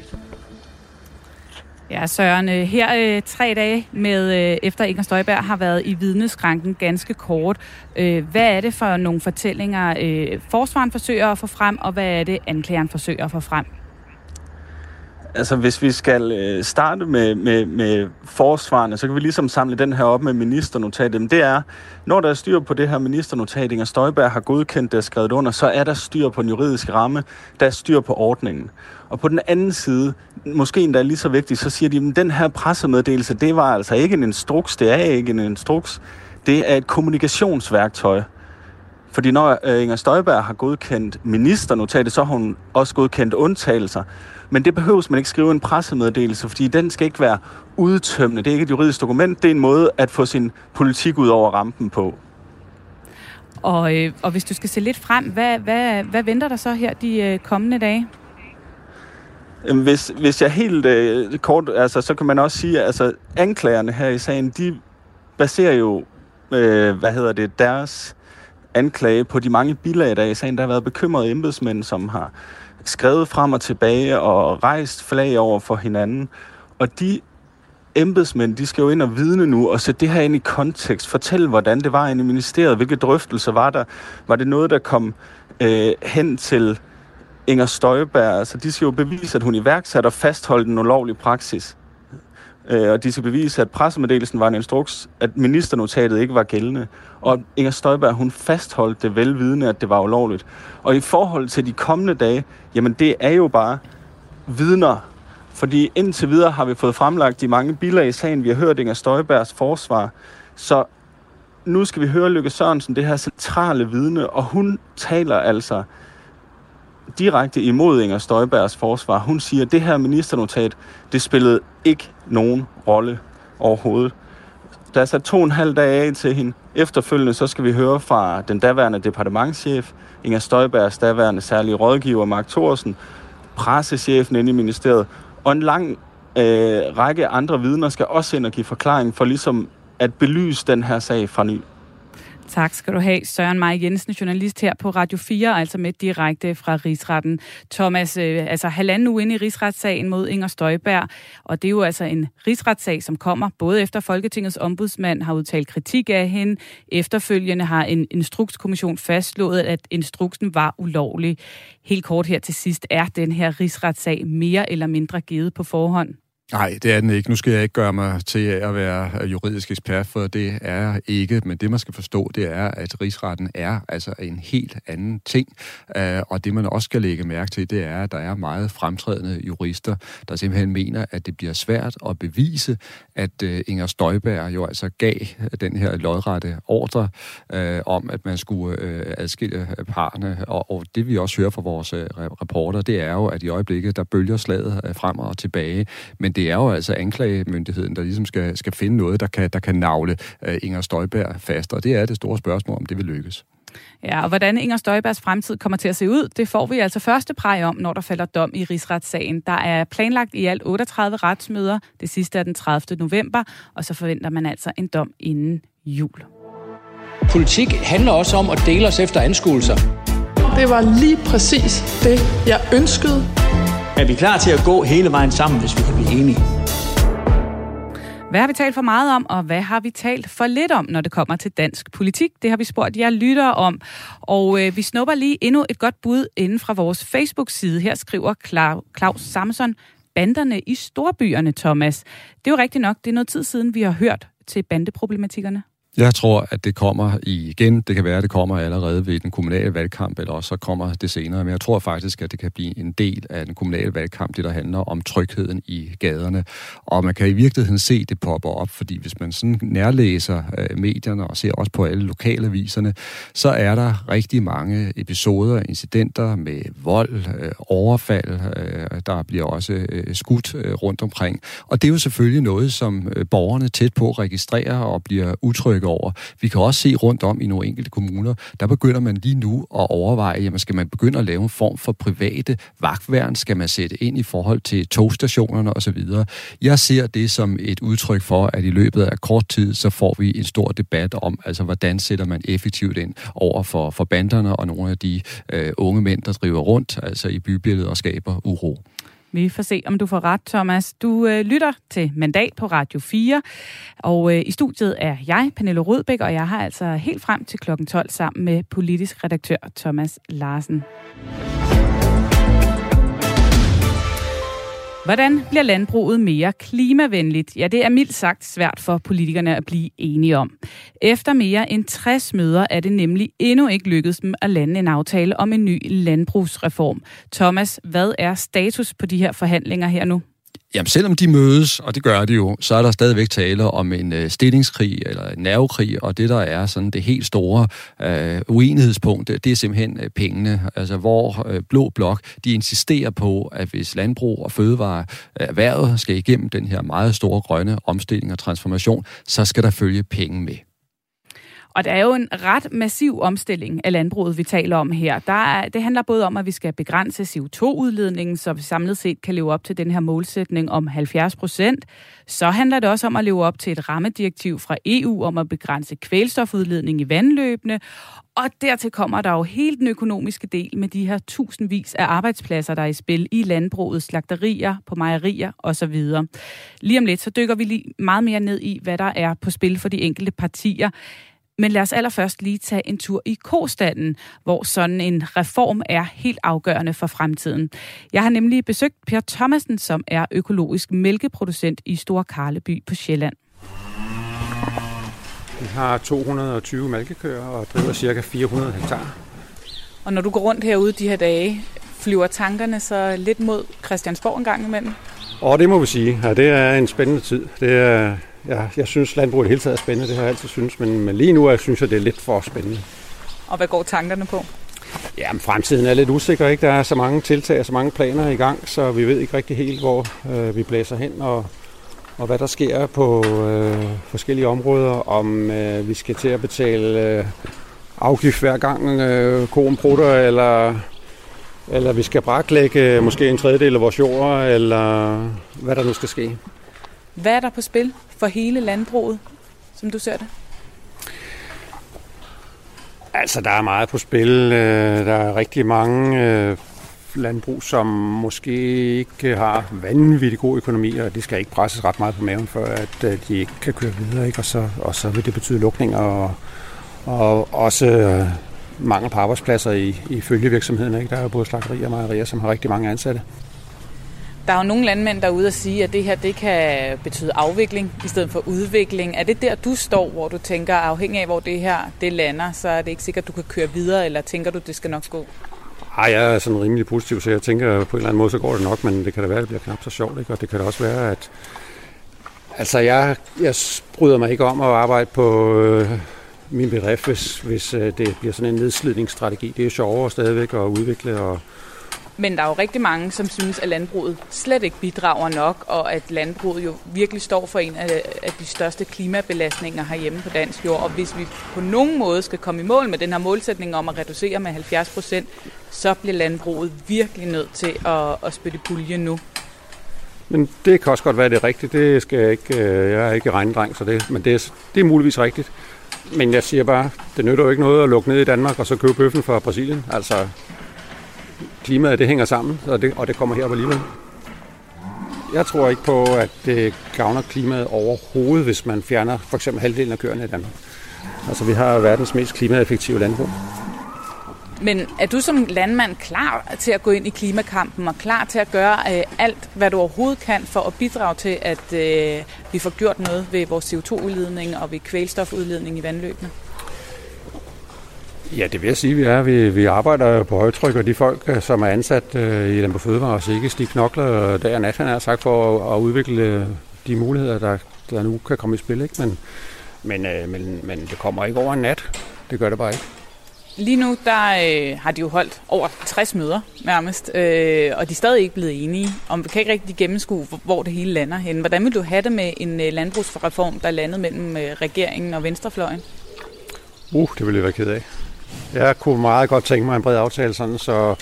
S1: Ja, Søren, øh, her øh, tre dage med øh, efter Inger Støjberg har været i vidneskranken ganske kort. Øh, hvad er det for nogle fortællinger, øh, forsvaren forsøger at få frem, og hvad er det, anklageren forsøger at få frem?
S8: Altså, hvis vi skal øh, starte med, med, med forsvarene, så kan vi ligesom samle den her op med ministernotatet. Men det er, når der er styr på det her ministernotat, Inger Støjberg har godkendt det og skrevet under, så er der styr på den juridiske ramme, der er styr på ordningen. Og på den anden side, måske endda lige så vigtigt, så siger de, at den her pressemeddelelse, det var altså ikke en instruks, det er ikke en instruks, det er et kommunikationsværktøj. Fordi når øh, Inger Støjberg har godkendt ministernotatet, så har hun også godkendt undtagelser. Men det behøves man ikke skrive en pressemeddelelse, fordi den skal ikke være udtømmende. Det er ikke et juridisk dokument, det er en måde at få sin politik ud over rampen på.
S1: Og, øh, og hvis du skal se lidt frem, hvad, hvad, hvad venter der så her de øh, kommende dage?
S8: Hvis, hvis jeg helt øh, kort, altså, så kan man også sige, at altså, anklagerne her i sagen, de baserer jo, øh, hvad hedder det, deres anklage på de mange bilag, der i sagen. Der har været bekymrede embedsmænd, som har skrevet frem og tilbage og rejst flag over for hinanden. Og de embedsmænd, de skal jo ind og vidne nu og sætte det her ind i kontekst. Fortæl, hvordan det var inde i ministeriet. Hvilke drøftelser var der? Var det noget, der kom øh, hen til Inger Støjberg? Altså, de skal jo bevise, at hun iværksatte og fastholdt en ulovlig praksis. Øh, og de skal bevise, at pressemeddelelsen var en instruks, at ministernotatet ikke var gældende. Og Inger Støjberg, hun fastholdt det velvidende, at det var ulovligt. Og i forhold til de kommende dage, jamen det er jo bare vidner. Fordi indtil videre har vi fået fremlagt de mange bilag i sagen. Vi har hørt Inger Støjbergs forsvar. Så nu skal vi høre Lykke Sørensen, det her centrale vidne, og hun taler altså direkte imod Inger Støjbergs forsvar. Hun siger, at det her ministernotat, det spillede ikke nogen rolle overhovedet. Der er sat to og en halv dag af til hende. Efterfølgende så skal vi høre fra den daværende departementschef, Inger Støjbergs daværende særlige rådgiver, Mark Thorsen, pressechefen inde i ministeriet, og en lang øh, række andre vidner skal også ind og give forklaring for ligesom at belyse den her sag fra ny.
S1: Tak skal du have, Søren Maj Jensen, journalist her på Radio 4, altså med direkte fra Rigsretten. Thomas, øh, altså halvanden uge inde i rigsretssagen mod Inger Støjberg, og det er jo altså en rigsretssag, som kommer både efter Folketingets ombudsmand har udtalt kritik af hende. Efterfølgende har en instrukskommission fastslået, at instruksen var ulovlig. Helt kort her til sidst, er den her rigsretssag mere eller mindre givet på forhånd?
S3: Nej, det er den ikke. Nu skal jeg ikke gøre mig til at være juridisk ekspert, for det er jeg ikke. Men det, man skal forstå, det er, at rigsretten er altså en helt anden ting. Øh, og det, man også skal lægge mærke til, det er, at der er meget fremtrædende jurister, der simpelthen mener, at det bliver svært at bevise, at øh, Inger Støjberg jo altså gav den her lodrette ordre øh, om, at man skulle øh, adskille parerne. Og, det, vi også hører fra vores reporter, det er jo, at i øjeblikket, der bølger slaget frem og tilbage. Men det er jo altså anklagemyndigheden, der ligesom skal, skal finde noget, der kan, der kan navle uh, Inger Støjberg fast, og det er det store spørgsmål, om det vil lykkes.
S1: Ja, og hvordan Inger Støjbergs fremtid kommer til at se ud, det får vi altså første præg om, når der falder dom i rigsretssagen. Der er planlagt i alt 38 retsmøder. Det sidste er den 30. november, og så forventer man altså en dom inden jul.
S12: Politik handler også om at dele os efter anskuelser.
S13: Det var lige præcis det, jeg ønskede
S12: er vi klar til at gå hele vejen sammen, hvis vi kan blive enige?
S1: Hvad har vi talt for meget om, og hvad har vi talt for lidt om, når det kommer til dansk politik? Det har vi spurgt jer lyttere om. Og øh, vi snupper lige endnu et godt bud inden fra vores Facebook-side. Her skriver Claus Samson, banderne i storbyerne, Thomas. Det er jo rigtigt nok, det er noget tid siden, vi har hørt til bandeproblematikkerne.
S3: Jeg tror, at det kommer igen. Det kan være, at det kommer allerede ved den kommunale valgkamp, eller også så kommer det senere. Men jeg tror faktisk, at det kan blive en del af den kommunale valgkamp, det der handler om trygheden i gaderne. Og man kan i virkeligheden se, det popper op, fordi hvis man sådan nærlæser øh, medierne og ser også på alle lokale viserne, så er der rigtig mange episoder, incidenter med vold, øh, overfald. Øh, der bliver også skudt rundt omkring. Og det er jo selvfølgelig noget, som borgerne tæt på registrerer og bliver utrygge dække over. Vi kan også se rundt om i nogle enkelte kommuner, der begynder man lige nu at overveje, jamen skal man begynde at lave en form for private vagtværn? Skal man sætte ind i forhold til togstationerne osv.? Jeg ser det som et udtryk for, at i løbet af kort tid, så får vi en stor debat om, altså hvordan sætter man effektivt ind over for, for banderne og nogle af de øh, unge mænd, der driver rundt altså i bybilledet og skaber uro.
S1: Vi får se, om du får ret, Thomas. Du øh, lytter til Mandat på Radio 4, og øh, i studiet er jeg, Pernille Rødbæk, og jeg har altså helt frem til klokken 12 sammen med politisk redaktør Thomas Larsen. Hvordan bliver landbruget mere klimavenligt? Ja, det er mildt sagt svært for politikerne at blive enige om. Efter mere end 60 møder er det nemlig endnu ikke lykkedes dem at lande en aftale om en ny landbrugsreform. Thomas, hvad er status på de her forhandlinger her nu?
S3: Jamen, selvom de mødes, og det gør de jo, så er der stadigvæk tale om en øh, stillingskrig eller en nervekrig, og det, der er sådan det helt store øh, uenighedspunkt, det er simpelthen øh, pengene. Altså, hvor øh, Blå Blok, de insisterer på, at hvis landbrug og fødevare øh, erhvervet skal igennem den her meget store grønne omstilling og transformation, så skal der følge penge med.
S1: Og det er jo en ret massiv omstilling af landbruget, vi taler om her. Der er, det handler både om, at vi skal begrænse CO2-udledningen, så vi samlet set kan leve op til den her målsætning om 70 procent. Så handler det også om at leve op til et rammedirektiv fra EU om at begrænse kvælstofudledning i vandløbene. Og dertil kommer der jo helt den økonomiske del med de her tusindvis af arbejdspladser, der er i spil i landbruget, slagterier, på mejerier osv. Lige om lidt, så dykker vi lige meget mere ned i, hvad der er på spil for de enkelte partier. Men lad os allerførst lige tage en tur i kostanden, hvor sådan en reform er helt afgørende for fremtiden. Jeg har nemlig besøgt Per Thomasen, som er økologisk mælkeproducent i Store Karleby på Sjælland.
S14: Vi har 220 mælkekøer og driver cirka 400 hektar.
S1: Og når du går rundt herude de her dage, flyver tankerne så lidt mod Christiansborg en gang imellem?
S14: Og det må vi sige. Ja, det er en spændende tid. Det er, ja, jeg synes, landbruget i hele taget er spændende. Det har jeg altid synes. Men, men lige nu jeg synes jeg, det er lidt for spændende.
S1: Og hvad går tankerne på?
S14: Ja, men fremtiden er lidt usikker. Ikke? Der er så mange tiltag og så mange planer i gang, så vi ved ikke rigtig helt, hvor øh, vi blæser hen. Og og hvad der sker på øh, forskellige områder, om øh, vi skal til at betale øh, afgift hver gang øh, koen prutter, eller, eller vi skal braklægge måske en tredjedel af vores jord, eller hvad der nu skal ske.
S1: Hvad er der på spil for hele landbruget, som du ser det?
S14: Altså, der er meget på spil. Øh, der er rigtig mange øh, landbrug, som måske ikke har vanvittig god økonomi, og det skal ikke presses ret meget på maven, for at øh, de ikke kan køre videre, ikke? Og, så, og så vil det betyde lukninger og, og også mange mangel på arbejdspladser i, i følgevirksomheden. Ikke? Der er jo både slagterier og mejerier, som har rigtig mange ansatte.
S1: Der er jo nogle landmænd, der er ude og sige, at det her det kan betyde afvikling i stedet for udvikling. Er det der, du står, hvor du tænker, afhængig af, hvor det her det lander, så er det ikke sikkert, at du kan køre videre, eller tænker du, det skal nok gå?
S14: Ej, jeg er sådan rimelig positiv, så jeg tænker, på en eller anden måde, så går det nok, men det kan da være, at det bliver knap så sjovt, ikke? og det kan da også være, at... Altså, jeg, jeg bryder mig ikke om at arbejde på øh, min bedrift, hvis, hvis øh, det bliver sådan en nedslidningsstrategi. Det er sjovere stadigvæk at udvikle og,
S1: men der er jo rigtig mange, som synes, at landbruget slet ikke bidrager nok, og at landbruget jo virkelig står for en af, de største klimabelastninger herhjemme på dansk jord. Og hvis vi på nogen måde skal komme i mål med den her målsætning om at reducere med 70 procent, så bliver landbruget virkelig nødt til at, at spytte pulje nu.
S14: Men det kan også godt være, det er rigtigt. Det skal jeg ikke, øh, jeg er ikke regndreng, så det, men det er, det er muligvis rigtigt. Men jeg siger bare, det nytter jo ikke noget at lukke ned i Danmark og så købe bøffen fra Brasilien. Altså, klimaet det hænger sammen, og det, og det kommer her på alligevel. Jeg tror ikke på, at det gavner klimaet overhovedet, hvis man fjerner for eksempel halvdelen af køerne i Danmark. Altså, vi har verdens mest klimaeffektive landbrug.
S1: Men er du som landmand klar til at gå ind i klimakampen og klar til at gøre øh, alt, hvad du overhovedet kan for at bidrage til, at øh, vi får gjort noget ved vores CO2-udledning og ved kvælstofudledning i vandløbene?
S14: Ja, det vil jeg sige, vi er. Vi, vi arbejder på højtryk, og de folk, øh, som er ansat øh, i Landbrug Fødevare, så ikke de knokler dag og nat, han har sagt, for at, at udvikle øh, de muligheder, der, der nu kan komme i spil. Ikke? Men, men, øh, men, men det kommer ikke over en nat. Det gør det bare ikke.
S1: Lige nu der øh, har de jo holdt over 60 møder nærmest, øh, og de er stadig ikke blevet enige. Om vi kan ikke rigtig gennemskue, hvor det hele lander hen. Hvordan vil du have det med en øh, landbrugsreform, der er landet mellem øh, regeringen og venstrefløjen?
S14: Uh, det ville jeg være ked af. Jeg kunne meget godt tænke mig en bred aftale, sådan, så,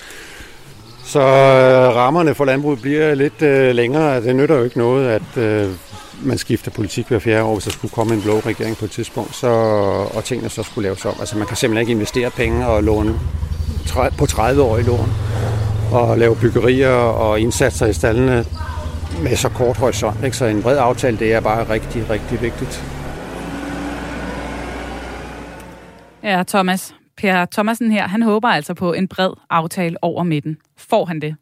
S14: så øh, rammerne for landbruget bliver lidt øh, længere. Det nytter jo ikke noget, at øh, man skifter politik hver fjerde år, hvis der skulle komme en blå regering på et tidspunkt, så, og tingene så skulle laves om. Altså man kan simpelthen ikke investere penge og låne på 30 år i lån og lave byggerier og indsatser i stallene med så kort horisont. Ikke? Så en bred aftale, det er bare rigtig, rigtig vigtigt.
S1: Ja, Thomas. Per Thomasen her, han håber altså på en bred aftale over midten. Får han det?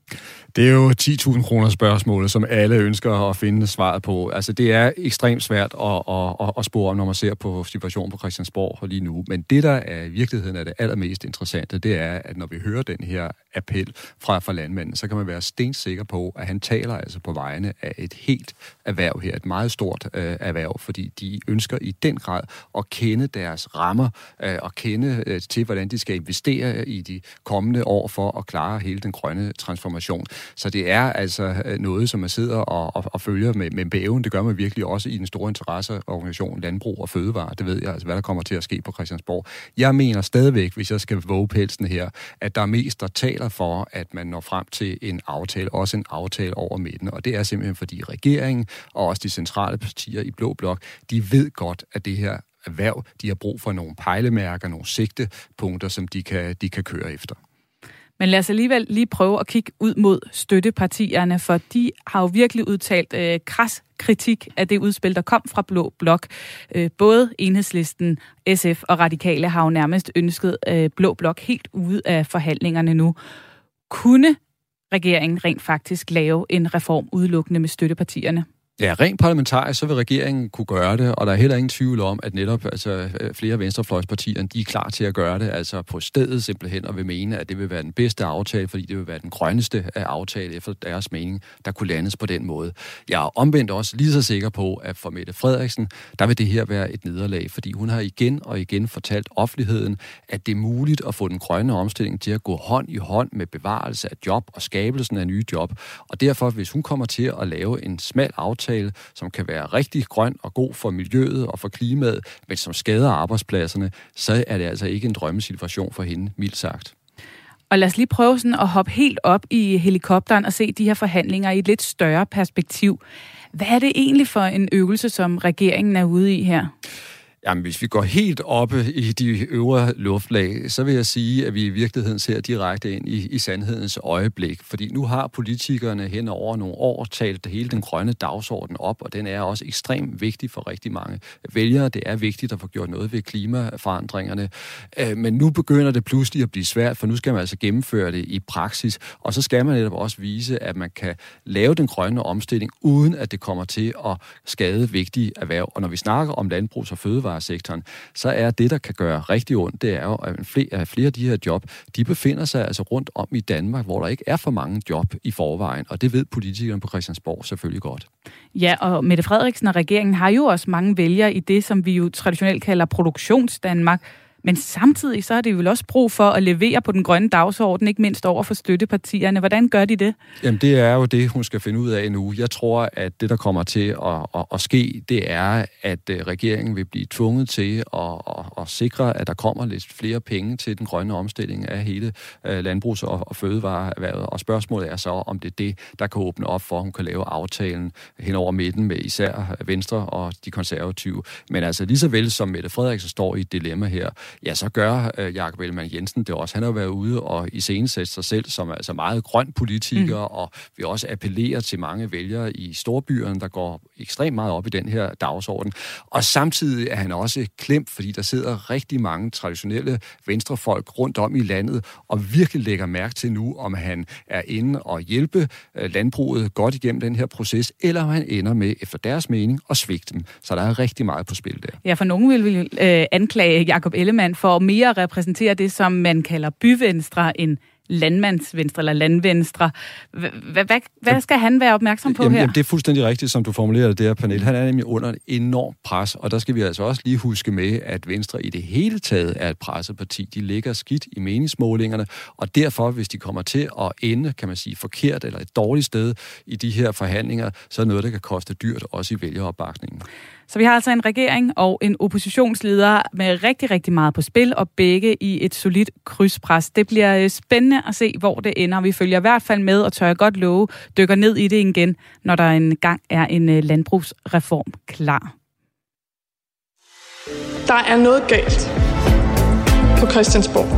S3: Det er jo 10.000 kroner spørgsmålet, som alle ønsker at finde svaret på. Altså, det er ekstremt svært at, at, at, at spore, når man ser på situationen på Christiansborg lige nu. Men det, der er i virkeligheden er det allermest interessante, det er, at når vi hører den her appel fra, fra landmanden, så kan man være stensikker på, at han taler altså på vegne af et helt erhverv her, et meget stort øh, erhverv, fordi de ønsker i den grad at kende deres rammer øh, og kende øh, til, hvordan de skal investere i de kommende år for at klare hele den grønne transformation. Så det er altså øh, noget, som man sidder og, og, og følger med, med bæven. Det gør man virkelig også i den store interesseorganisation Landbrug og Fødevare. Det ved jeg, altså, hvad der kommer til at ske på Christiansborg. Jeg mener stadigvæk, hvis jeg skal våge pelsen her, at der er mest, der taler for, at man når frem til en aftale, også en aftale over midten. Og det er simpelthen, fordi regeringen og også de centrale partier i Blå Blok, de ved godt, at det her erhverv, de har brug for nogle pejlemærker, nogle sigtepunkter, som de kan, de kan køre efter.
S1: Men lad os alligevel lige prøve at kigge ud mod støttepartierne, for de har jo virkelig udtalt øh, kras kritik af det udspil, der kom fra Blå Blok. Øh, både Enhedslisten, SF og Radikale har jo nærmest ønsket øh, Blå Blok helt ude af forhandlingerne nu. Kunne regeringen rent faktisk lave en reform udelukkende med støttepartierne?
S3: Ja, rent parlamentarisk, så vil regeringen kunne gøre det, og der er heller ingen tvivl om, at netop altså, øh, flere venstrefløjspartier, de er klar til at gøre det, altså på stedet simpelthen, og vil mene, at det vil være den bedste aftale, fordi det vil være den grønneste af aftale efter deres mening, der kunne landes på den måde. Jeg er omvendt også lige så sikker på, at for Mette Frederiksen, der vil det her være et nederlag, fordi hun har igen og igen fortalt offentligheden, at det er muligt at få den grønne omstilling til at gå hånd i hånd med bevarelse af job og skabelsen af nye job. Og derfor, hvis hun kommer til at lave en smal aftale, aftale, som kan være rigtig grøn og god for miljøet og for klimaet, men som skader arbejdspladserne, så er det altså ikke en drømmesituation for hende, mildt sagt.
S1: Og lad os lige prøve sådan at hoppe helt op i helikopteren og se de her forhandlinger i et lidt større perspektiv. Hvad er det egentlig for en øvelse, som regeringen er ude i her?
S3: Jamen, hvis vi går helt oppe i de øvre luftlag, så vil jeg sige, at vi i virkeligheden ser direkte ind i, i sandhedens øjeblik. Fordi nu har politikerne hen over nogle år talt hele den grønne dagsorden op, og den er også ekstremt vigtig for rigtig mange vælgere. Det er vigtigt at få gjort noget ved klimaforandringerne. Øh, men nu begynder det pludselig at blive svært, for nu skal man altså gennemføre det i praksis. Og så skal man netop også vise, at man kan lave den grønne omstilling, uden at det kommer til at skade vigtige erhverv. Og når vi snakker om landbrugs- og fødevare, fødevaresektoren, så er det, der kan gøre rigtig ondt, det er jo, at flere, flere af de her job, de befinder sig altså rundt om i Danmark, hvor der ikke er for mange job i forvejen, og det ved politikerne på Christiansborg selvfølgelig godt.
S1: Ja, og Mette Frederiksen og regeringen har jo også mange vælgere i det, som vi jo traditionelt kalder produktionsdanmark, men samtidig så er det vel også brug for at levere på den grønne dagsorden, ikke mindst over for støttepartierne. Hvordan gør de det?
S3: Jamen det er jo det, hun skal finde ud af nu. Jeg tror, at det, der kommer til at, at, at ske, det er, at øh, regeringen vil blive tvunget til at, at, at sikre, at der kommer lidt flere penge til den grønne omstilling af hele øh, landbrugs- og, og fødevareerhvervet. Og spørgsmålet er så, om det er det, der kan åbne op for, at hun kan lave aftalen hen over midten med især Venstre og de konservative. Men altså lige så vel som Mette Frederiksen står i et dilemma her, ja, så gør øh, Jakob Ellemann Jensen det også. Han har været ude og iscenesætte sig selv som altså meget grøn politiker, mm. og vi også appellerer til mange vælgere i storbyerne, der går ekstremt meget op i den her dagsorden. Og samtidig er han også klemt, fordi der sidder rigtig mange traditionelle venstrefolk rundt om i landet, og virkelig lægger mærke til nu, om han er inde og hjælpe øh, landbruget godt igennem den her proces, eller om han ender med, efter deres mening, at svigte dem. Så der er rigtig meget på spil der.
S1: Ja, for nogen vil vi øh, anklage Jakob Ellemann for at mere repræsentere det, som man kalder byvenstre end landmandsvenstre eller landvenstre. Hvad skal han være opmærksom på her?
S3: Jamen, det er fuldstændig rigtigt, som du formulerer det der, panel. Han er nemlig under et enormt pres, og der skal vi altså også lige huske med, at Venstre i det hele taget er et presseparti. De ligger skidt i meningsmålingerne, og derfor, hvis de kommer til at ende, kan man sige, forkert eller et dårligt sted i de her forhandlinger, så er noget, der kan koste dyrt, også i vælgeropbakningen.
S1: Så vi har altså en regering og en oppositionsleder med rigtig, rigtig meget på spil, og begge i et solidt krydspres. Det bliver øh, spændende at se, hvor det ender. Vi følger i hvert fald med, og tør jeg godt love, dykker ned i det igen, når der en gang er en øh, landbrugsreform klar.
S13: Der er noget galt på Christiansborg.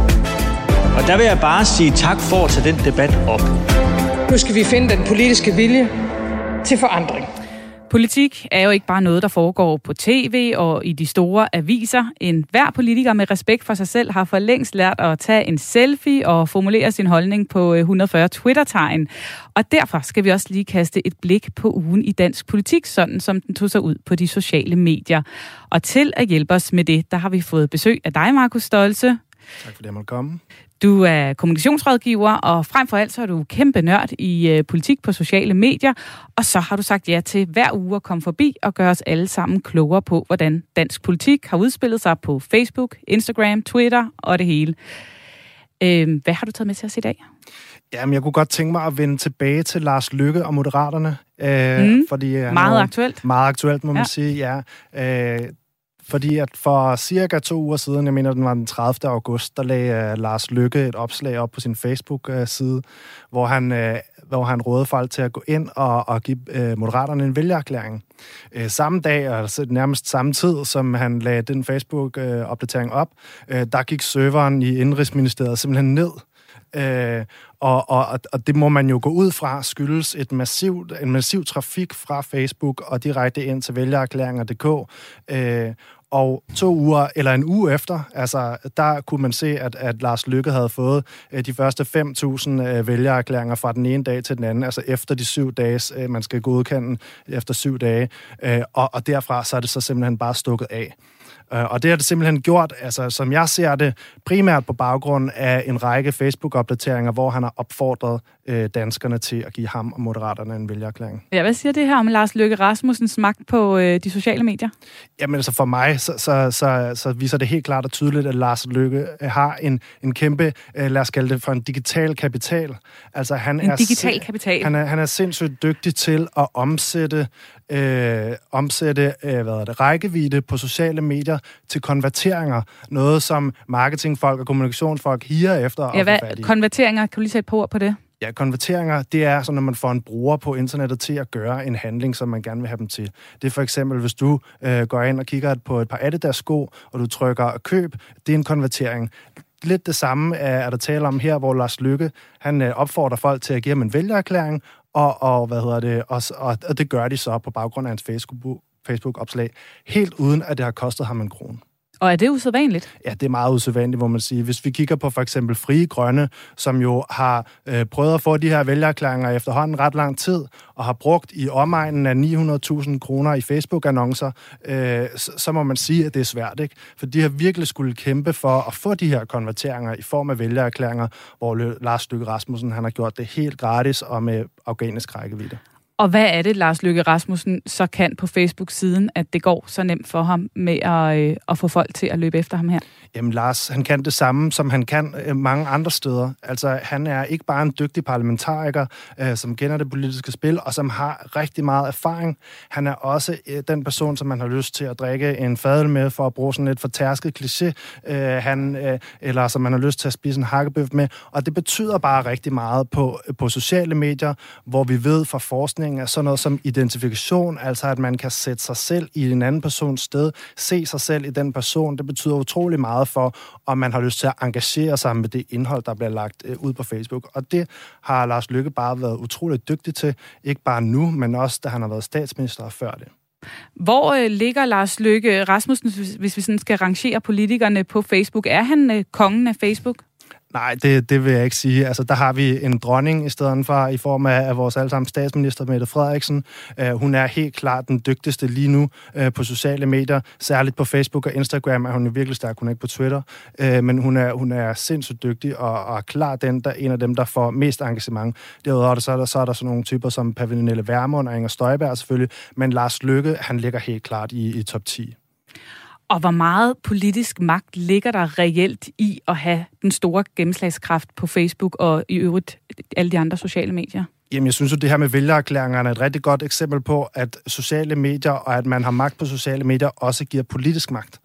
S15: Og der vil jeg bare sige tak for at tage den debat op.
S11: Nu skal vi finde den politiske vilje til forandring.
S1: Politik er jo ikke bare noget, der foregår på tv og i de store aviser. En hver politiker med respekt for sig selv har for længst lært at tage en selfie og formulere sin holdning på øh, 140 Twitter-tegn. Og derfor skal vi også lige kaste et blik på ugen i dansk politik, sådan som den tog sig ud på de sociale medier. Og til at hjælpe os med det, der har vi fået besøg af dig, Markus Stolse.
S16: Tak for det, jeg måtte komme.
S1: Du er kommunikationsrådgiver, og frem for alt så er du kæmpe nørd i øh, politik på sociale medier, og så har du sagt ja til hver uge at komme forbi og gøre os alle sammen klogere på, hvordan dansk politik har udspillet sig på Facebook, Instagram, Twitter og det hele. Øh, hvad har du taget med til os i dag?
S16: Jamen, jeg kunne godt tænke mig at vende tilbage til Lars Lykke og Moderaterne. Øh,
S1: Mm.
S16: fordi, han
S1: Meget aktuelt.
S16: Meget aktuelt, må man
S1: Ja.
S16: sige, ja. Øh, fordi at for cirka to uger siden, jeg mener, den var den 30. august, der lagde uh, Lars Lykke et opslag op på sin Facebook-side, hvor han, uh, hvor han rådede folk til at gå ind og, og give uh, Moderaterne en vælgererklæring. Uh, samme dag, altså nærmest samme tid, som han lagde den Facebook-opdatering op, uh, der gik serveren i Indrigsministeriet simpelthen ned. Øh, og, og, og det må man jo gå ud fra skyldes et massivt, en massiv trafik fra Facebook og direkte ind til vælgererklæringer.dk. Øh, og to uger, eller en uge efter, altså, der kunne man se, at, at Lars Lykke havde fået øh, de første 5.000 øh, vælgererklæringer fra den ene dag til den anden, altså efter de syv dage, øh, man skal godkende efter syv dage. Øh, og, og derfra så er det så simpelthen bare stukket af. Øh, og det har det simpelthen gjort, altså som jeg ser det, primært på baggrund af en række Facebook-opdateringer, hvor han har opfordret øh, danskerne til at give ham og moderaterne en vælgererklæring.
S1: Ja, hvad siger det her om Lars Løkke Rasmussens magt på øh, de sociale medier?
S16: Jamen altså for mig, så, så, så, så viser det helt klart og tydeligt, at Lars Lykke øh, har en, en kæmpe, øh, lad os kalde det for en digital kapital. Altså han
S1: En
S16: er
S1: digital kapital.
S16: Han er, han er sindssygt dygtig til at omsætte, øh, omsætte øh, hvad er det, rækkevidde på sociale medier til konverteringer. Noget, som marketingfolk og kommunikationsfolk higer efter
S1: Ja, hvad, konverteringer, kan du lige sætte på ord på det?
S16: Ja, konverteringer, det er sådan, når man får en bruger på internettet til at gøre en handling, som man gerne vil have dem til. Det er for eksempel, hvis du øh, går ind og kigger på et par Adidas-sko, og du trykker køb, det er en konvertering. Lidt det samme er, er der tale om her, hvor Lars Lykke, han øh, opfordrer folk til at give ham en vælgererklæring, og, og, hvad hedder det, og, og, og det gør de så på baggrund af hans Facebook, Facebook-opslag, helt uden at det har kostet ham en krone.
S1: Og er det usædvanligt?
S16: Ja, det er meget usædvanligt, må man sige. Hvis vi kigger på for eksempel Frie Grønne, som jo har øh, prøvet at få de her vælgerklæringer efterhånden ret lang tid, og har brugt i omegnen af 900.000 kroner i Facebook-annoncer, øh, så, så må man sige, at det er svært, ikke? For de har virkelig skulle kæmpe for at få de her konverteringer i form af vælgererklæringer, hvor Lars Lykke Rasmussen han har gjort det helt gratis og med organisk rækkevidde.
S1: Og hvad er det, Lars Løkke Rasmussen så kan på Facebook-siden, at det går så nemt for ham med at, øh, at få folk til at løbe efter ham her?
S16: Jamen Lars, han kan det samme, som han kan øh, mange andre steder. Altså, han er ikke bare en dygtig parlamentariker, øh, som kender det politiske spil, og som har rigtig meget erfaring. Han er også øh, den person, som man har lyst til at drikke en fadel med, for at bruge sådan et fortærsket kliché, øh, han, øh, eller som man har lyst til at spise en hakkebøf med. Og det betyder bare rigtig meget på, øh, på sociale medier, hvor vi ved fra forskningen, af sådan noget som identifikation, altså at man kan sætte sig selv i en anden persons sted, se sig selv i den person, det betyder utrolig meget for, om man har lyst til at engagere sig med det indhold, der bliver lagt øh, ud på Facebook. Og det har Lars Lykke bare været utrolig dygtig til, ikke bare nu, men også da han har været statsminister og før det.
S1: Hvor øh, ligger Lars Løkke Rasmussen, hvis, hvis vi sådan skal rangere politikerne på Facebook? Er han øh, kongen af Facebook?
S16: Nej, det, det vil jeg ikke sige. Altså, der har vi en dronning i stedet for, i form af, af vores allesammen statsminister, Mette Frederiksen. Uh, hun er helt klart den dygtigste lige nu uh, på sociale medier. Særligt på Facebook og Instagram er hun er virkelig stærk. Hun er ikke på Twitter. Uh, men hun er, hun er sindssygt dygtig og, og klart den, der, en af dem, der får mest engagement. Derudover så er der, så er der sådan nogle typer som Pernille Vermund og Inger Støjberg selvfølgelig. Men Lars Lykke, han ligger helt klart i, i top 10.
S1: Og hvor meget politisk magt ligger der reelt i at have den store gennemslagskraft på Facebook og i øvrigt alle de andre sociale medier?
S16: Jamen, jeg synes jo, det her med vælgererklæringerne er et rigtig godt eksempel på, at sociale medier og at man har magt på sociale medier også giver politisk magt.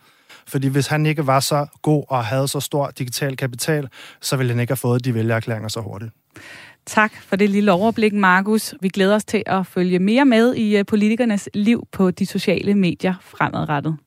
S16: Fordi hvis han ikke var så god og havde så stor digital kapital, så ville han ikke have fået de vælgererklæringer så hurtigt.
S1: Tak for det lille overblik, Markus. Vi glæder os til at følge mere med i øh, politikernes liv på de sociale medier fremadrettet.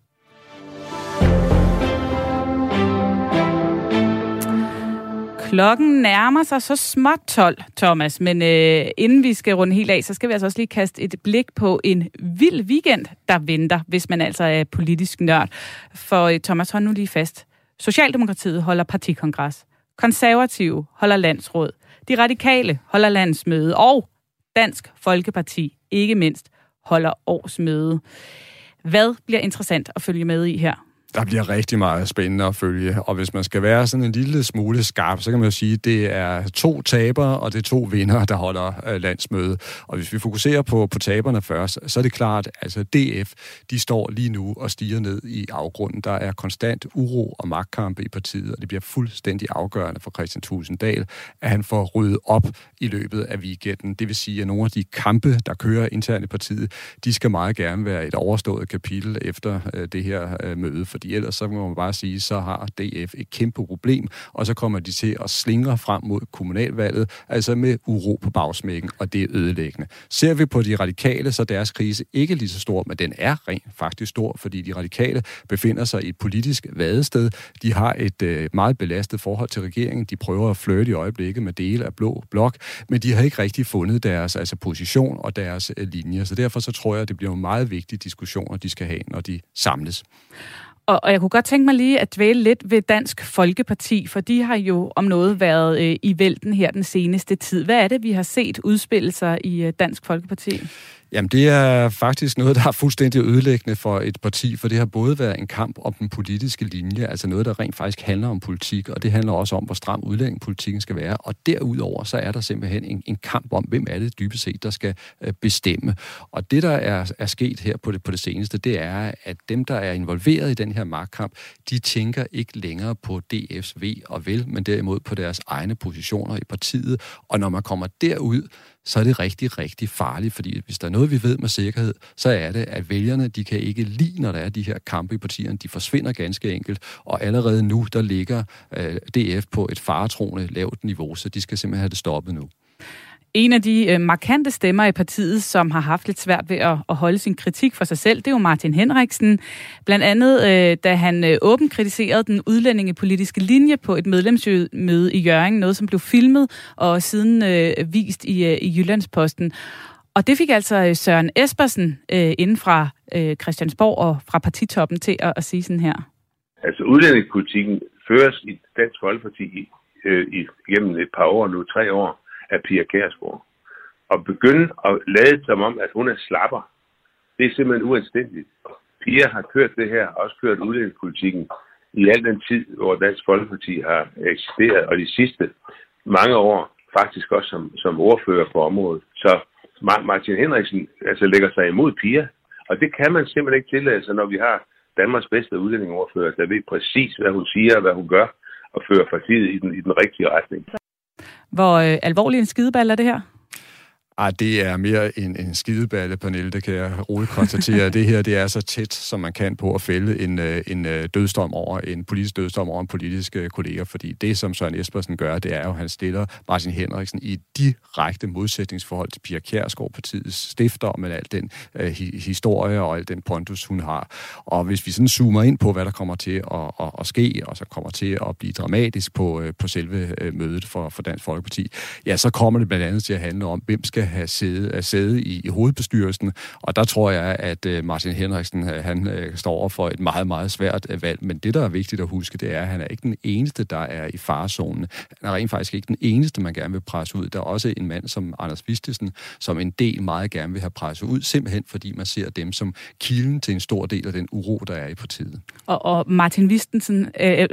S1: Klokken nærmer sig så småt 12, Thomas, men øh, inden vi skal runde helt af, så skal vi altså også lige kaste et blik på en vild weekend, der venter, hvis man altså er politisk nørd. For øh, Thomas, hold nu lige fast. Socialdemokratiet holder partikongres. Konservative holder landsråd. De radikale holder landsmøde. Og Dansk Folkeparti, ikke mindst, holder årsmøde. Hvad bliver interessant at følge med i her?
S3: Der bliver rigtig meget spændende at følge, og hvis man skal være sådan en lille smule skarp, så kan man jo sige, at det er to tabere, og det er to vinder, der holder øh, landsmøde. Og hvis vi fokuserer på, på taberne først, så er det klart, altså DF, de står lige nu og stiger ned i afgrunden. Der er konstant uro og magtkampe i partiet, og det bliver fuldstændig afgørende for Christian Tusinddal, at han får ryddet op i løbet af weekenden. Det vil sige, at nogle af de kampe, der kører internt i partiet, de skal meget gerne være et overstået kapitel efter øh, det her øh, møde, møde, fordi ellers så må man bare sige, så har DF et kæmpe problem, og så kommer de til at slingre frem mod kommunalvalget, altså med uro på bagsmækken, og det er ødelæggende. Ser vi på de radikale, så er deres krise ikke lige så stor, men den er rent faktisk stor, fordi de radikale befinder sig i et politisk vadested. De har et øh, meget belastet forhold til regeringen. De prøver at flirte i øjeblikket med dele af blå blok, men de har ikke rigtig fundet deres altså, position og deres øh, linjer. Så derfor så tror jeg, at det bliver en meget vigtig diskussioner, de skal have, når de samles.
S1: Og, og jeg kunne godt tænke mig lige at dvæle lidt ved Dansk Folkeparti, for de har jo om noget været øh, i vælten her den seneste tid. Hvad er det, vi har set udspille sig i øh, Dansk Folkeparti?
S3: Jamen, det er faktisk noget, der er fuldstændig ødelæggende for et parti, for det har både været en kamp om den politiske linje, altså noget, der rent faktisk handler om politik, og det handler også om, hvor stram udlændingepolitikken skal være, og derudover så er der simpelthen en, en kamp om, hvem er det dybest set, der skal øh, bestemme. Og det, der er, er sket her på det, på det seneste, det er, at dem, der er involveret i den her magtkamp, de tænker ikke længere på DF's V og vel, men derimod på deres egne positioner i partiet, og når man kommer derud, så er det rigtig, rigtig farligt, fordi hvis der er noget, vi ved med sikkerhed, så er det, at vælgerne, de kan ikke lide, når der er de her kampe i partierne. De forsvinder ganske enkelt, og allerede nu, der ligger øh, DF på et faretroende lavt niveau, så de skal simpelthen have det stoppet nu.
S1: En af de øh, markante stemmer i partiet, som har haft lidt svært ved at, at holde sin kritik for sig selv, det er jo Martin Henriksen. Blandt andet, øh, da han øh, åbent kritiserede den udlændingepolitiske linje på et medlemsmøde i Jørgen, noget som blev filmet og siden øh, vist i, øh, i Jyllandsposten. Og det fik altså øh, Søren Espersen øh, inden fra øh, Christiansborg og fra partitoppen til at, at sige sådan her.
S17: Altså udlændingepolitikken føres i Dansk Folkeparti øh, i, gennem et par år nu, tre år, af Pia Kærsgaard. Og begynde at lade som om, at hun er slapper, det er simpelthen uanstændigt. Pia har kørt det her, også kørt udlændingspolitikken i al den tid, hvor Dansk Folkeparti har eksisteret, og de sidste mange år faktisk også som, som ordfører på området. Så Martin Henriksen altså, lægger sig imod Pia, og det kan man simpelthen ikke tillade sig, når vi har Danmarks bedste udlændingeordfører, der ved præcis, hvad hun siger og hvad hun gør, og fører partiet i den, i den rigtige retning.
S1: Hvor øh, alvorlig en skideball er det her?
S3: Ej, det er mere en, en skideballe, Pernille, det kan jeg roligt konstatere. det her det er så tæt, som man kan på at fælde en, øh, en øh, dødsdom over, en politisk dødsdom over en politisk øh, kollega, fordi det, som Søren Espersen gør, det er jo, at han stiller Martin Henriksen i direkte modsætningsforhold til Pia Kjærsgaard, partiets stifter, med al den uh, historie og al den pondus, hun har. Og hvis vi sådan zoomer ind på, hvad der kommer til at, at, at ske, og så kommer til at blive dramatisk på, på selve mødet for, for Dansk Folkeparti, ja, så kommer det blandt andet til at handle om, hvem skal have sæde, sæde i, i hovedbestyrelsen, og der tror jeg, at øh, Martin Henriksen øh, han øh, står over for et meget, meget svært valg. Men det, der er vigtigt at huske, det er, at han er ikke den eneste, der er i farezonen. Han er rent faktisk ikke den eneste, man gerne vil presse ud. Der er også en mand som Anders Vistesen, som en del meget gerne vil have presset ud, simpelthen fordi man ser dem som kilden til en stor del af den uro, der er i partiet.
S1: Og, og Martin Vistesen, øh,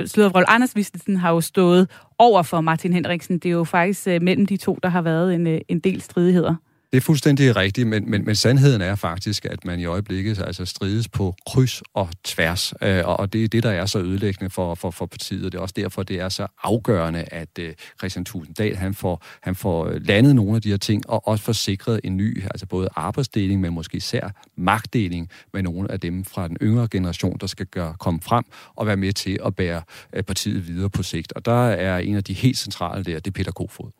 S1: Anders Vistesen har jo stået over for Martin Henriksen. Det er jo faktisk øh, mellem de to, der har været en, øh, en del stridigheder.
S3: Det er fuldstændig rigtigt, men, men, men sandheden er faktisk, at man i øjeblikket altså strides på kryds og tværs, øh, og det er det, der er så ødelæggende for, for, for partiet, og det er også derfor, det er så afgørende, at øh, Christian Tulsendal, han får, han får øh, landet nogle af de her ting, og også får sikret en ny, altså både arbejdsdeling, men måske især magtdeling med nogle af dem fra den yngre generation, der skal gøre, komme frem og være med til at bære øh, partiet videre på sigt. Og der er en af de helt centrale der, det er Peter Kofod.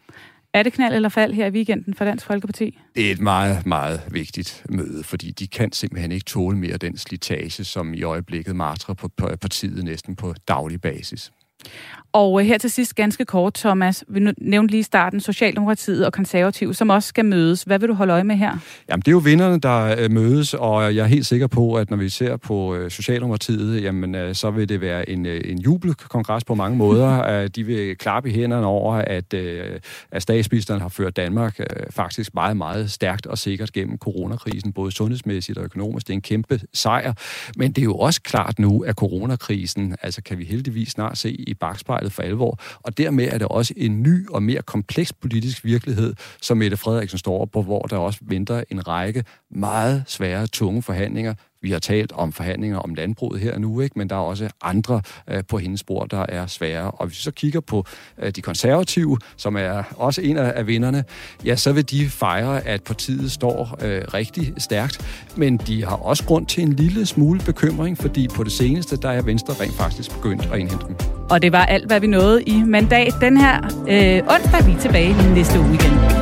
S1: Er det knald eller fald her i weekenden for Dansk Folkeparti?
S3: Det er et meget, meget vigtigt møde, fordi de kan simpelthen ikke tåle mere den slitage, som i øjeblikket martrer på partiet næsten på daglig basis.
S1: Og øh, her til sidst ganske kort, Thomas. Vi nævnte lige i starten Socialdemokratiet og Konservativ, som også skal mødes. Hvad vil du holde øje med her?
S3: Jamen, det er jo vinderne, der øh, mødes, og jeg er helt sikker på, at når vi ser på øh, Socialdemokratiet, jamen, så vil det være en, en jubelkongres på mange måder. (laughs) De vil klappe i hænderne over, at, at statsministeren har ført Danmark faktisk meget, meget stærkt og sikkert gennem coronakrisen, både sundhedsmæssigt og økonomisk. Det er en kæmpe sejr. Men det er jo også klart nu, at coronakrisen, altså kan vi heldigvis snart se i bagspejlet, for alvor. Og dermed er det også en ny og mere kompleks politisk virkelighed, som Mette Frederiksen står på, hvor der også venter en række meget svære, tunge forhandlinger, vi har talt om forhandlinger om landbruget her nu, ikke? men der er også andre øh, på hendes spor, der er svære. Og hvis vi så kigger på øh, de konservative, som er også en af, af vinderne, ja, så vil de fejre, at partiet står øh, rigtig stærkt. Men de har også grund til en lille smule bekymring, fordi på det seneste, der er Venstre rent faktisk begyndt at indhente dem.
S1: Og det var alt, hvad vi nåede i mandat den her øh, onsdag. Vi er tilbage næste uge igen.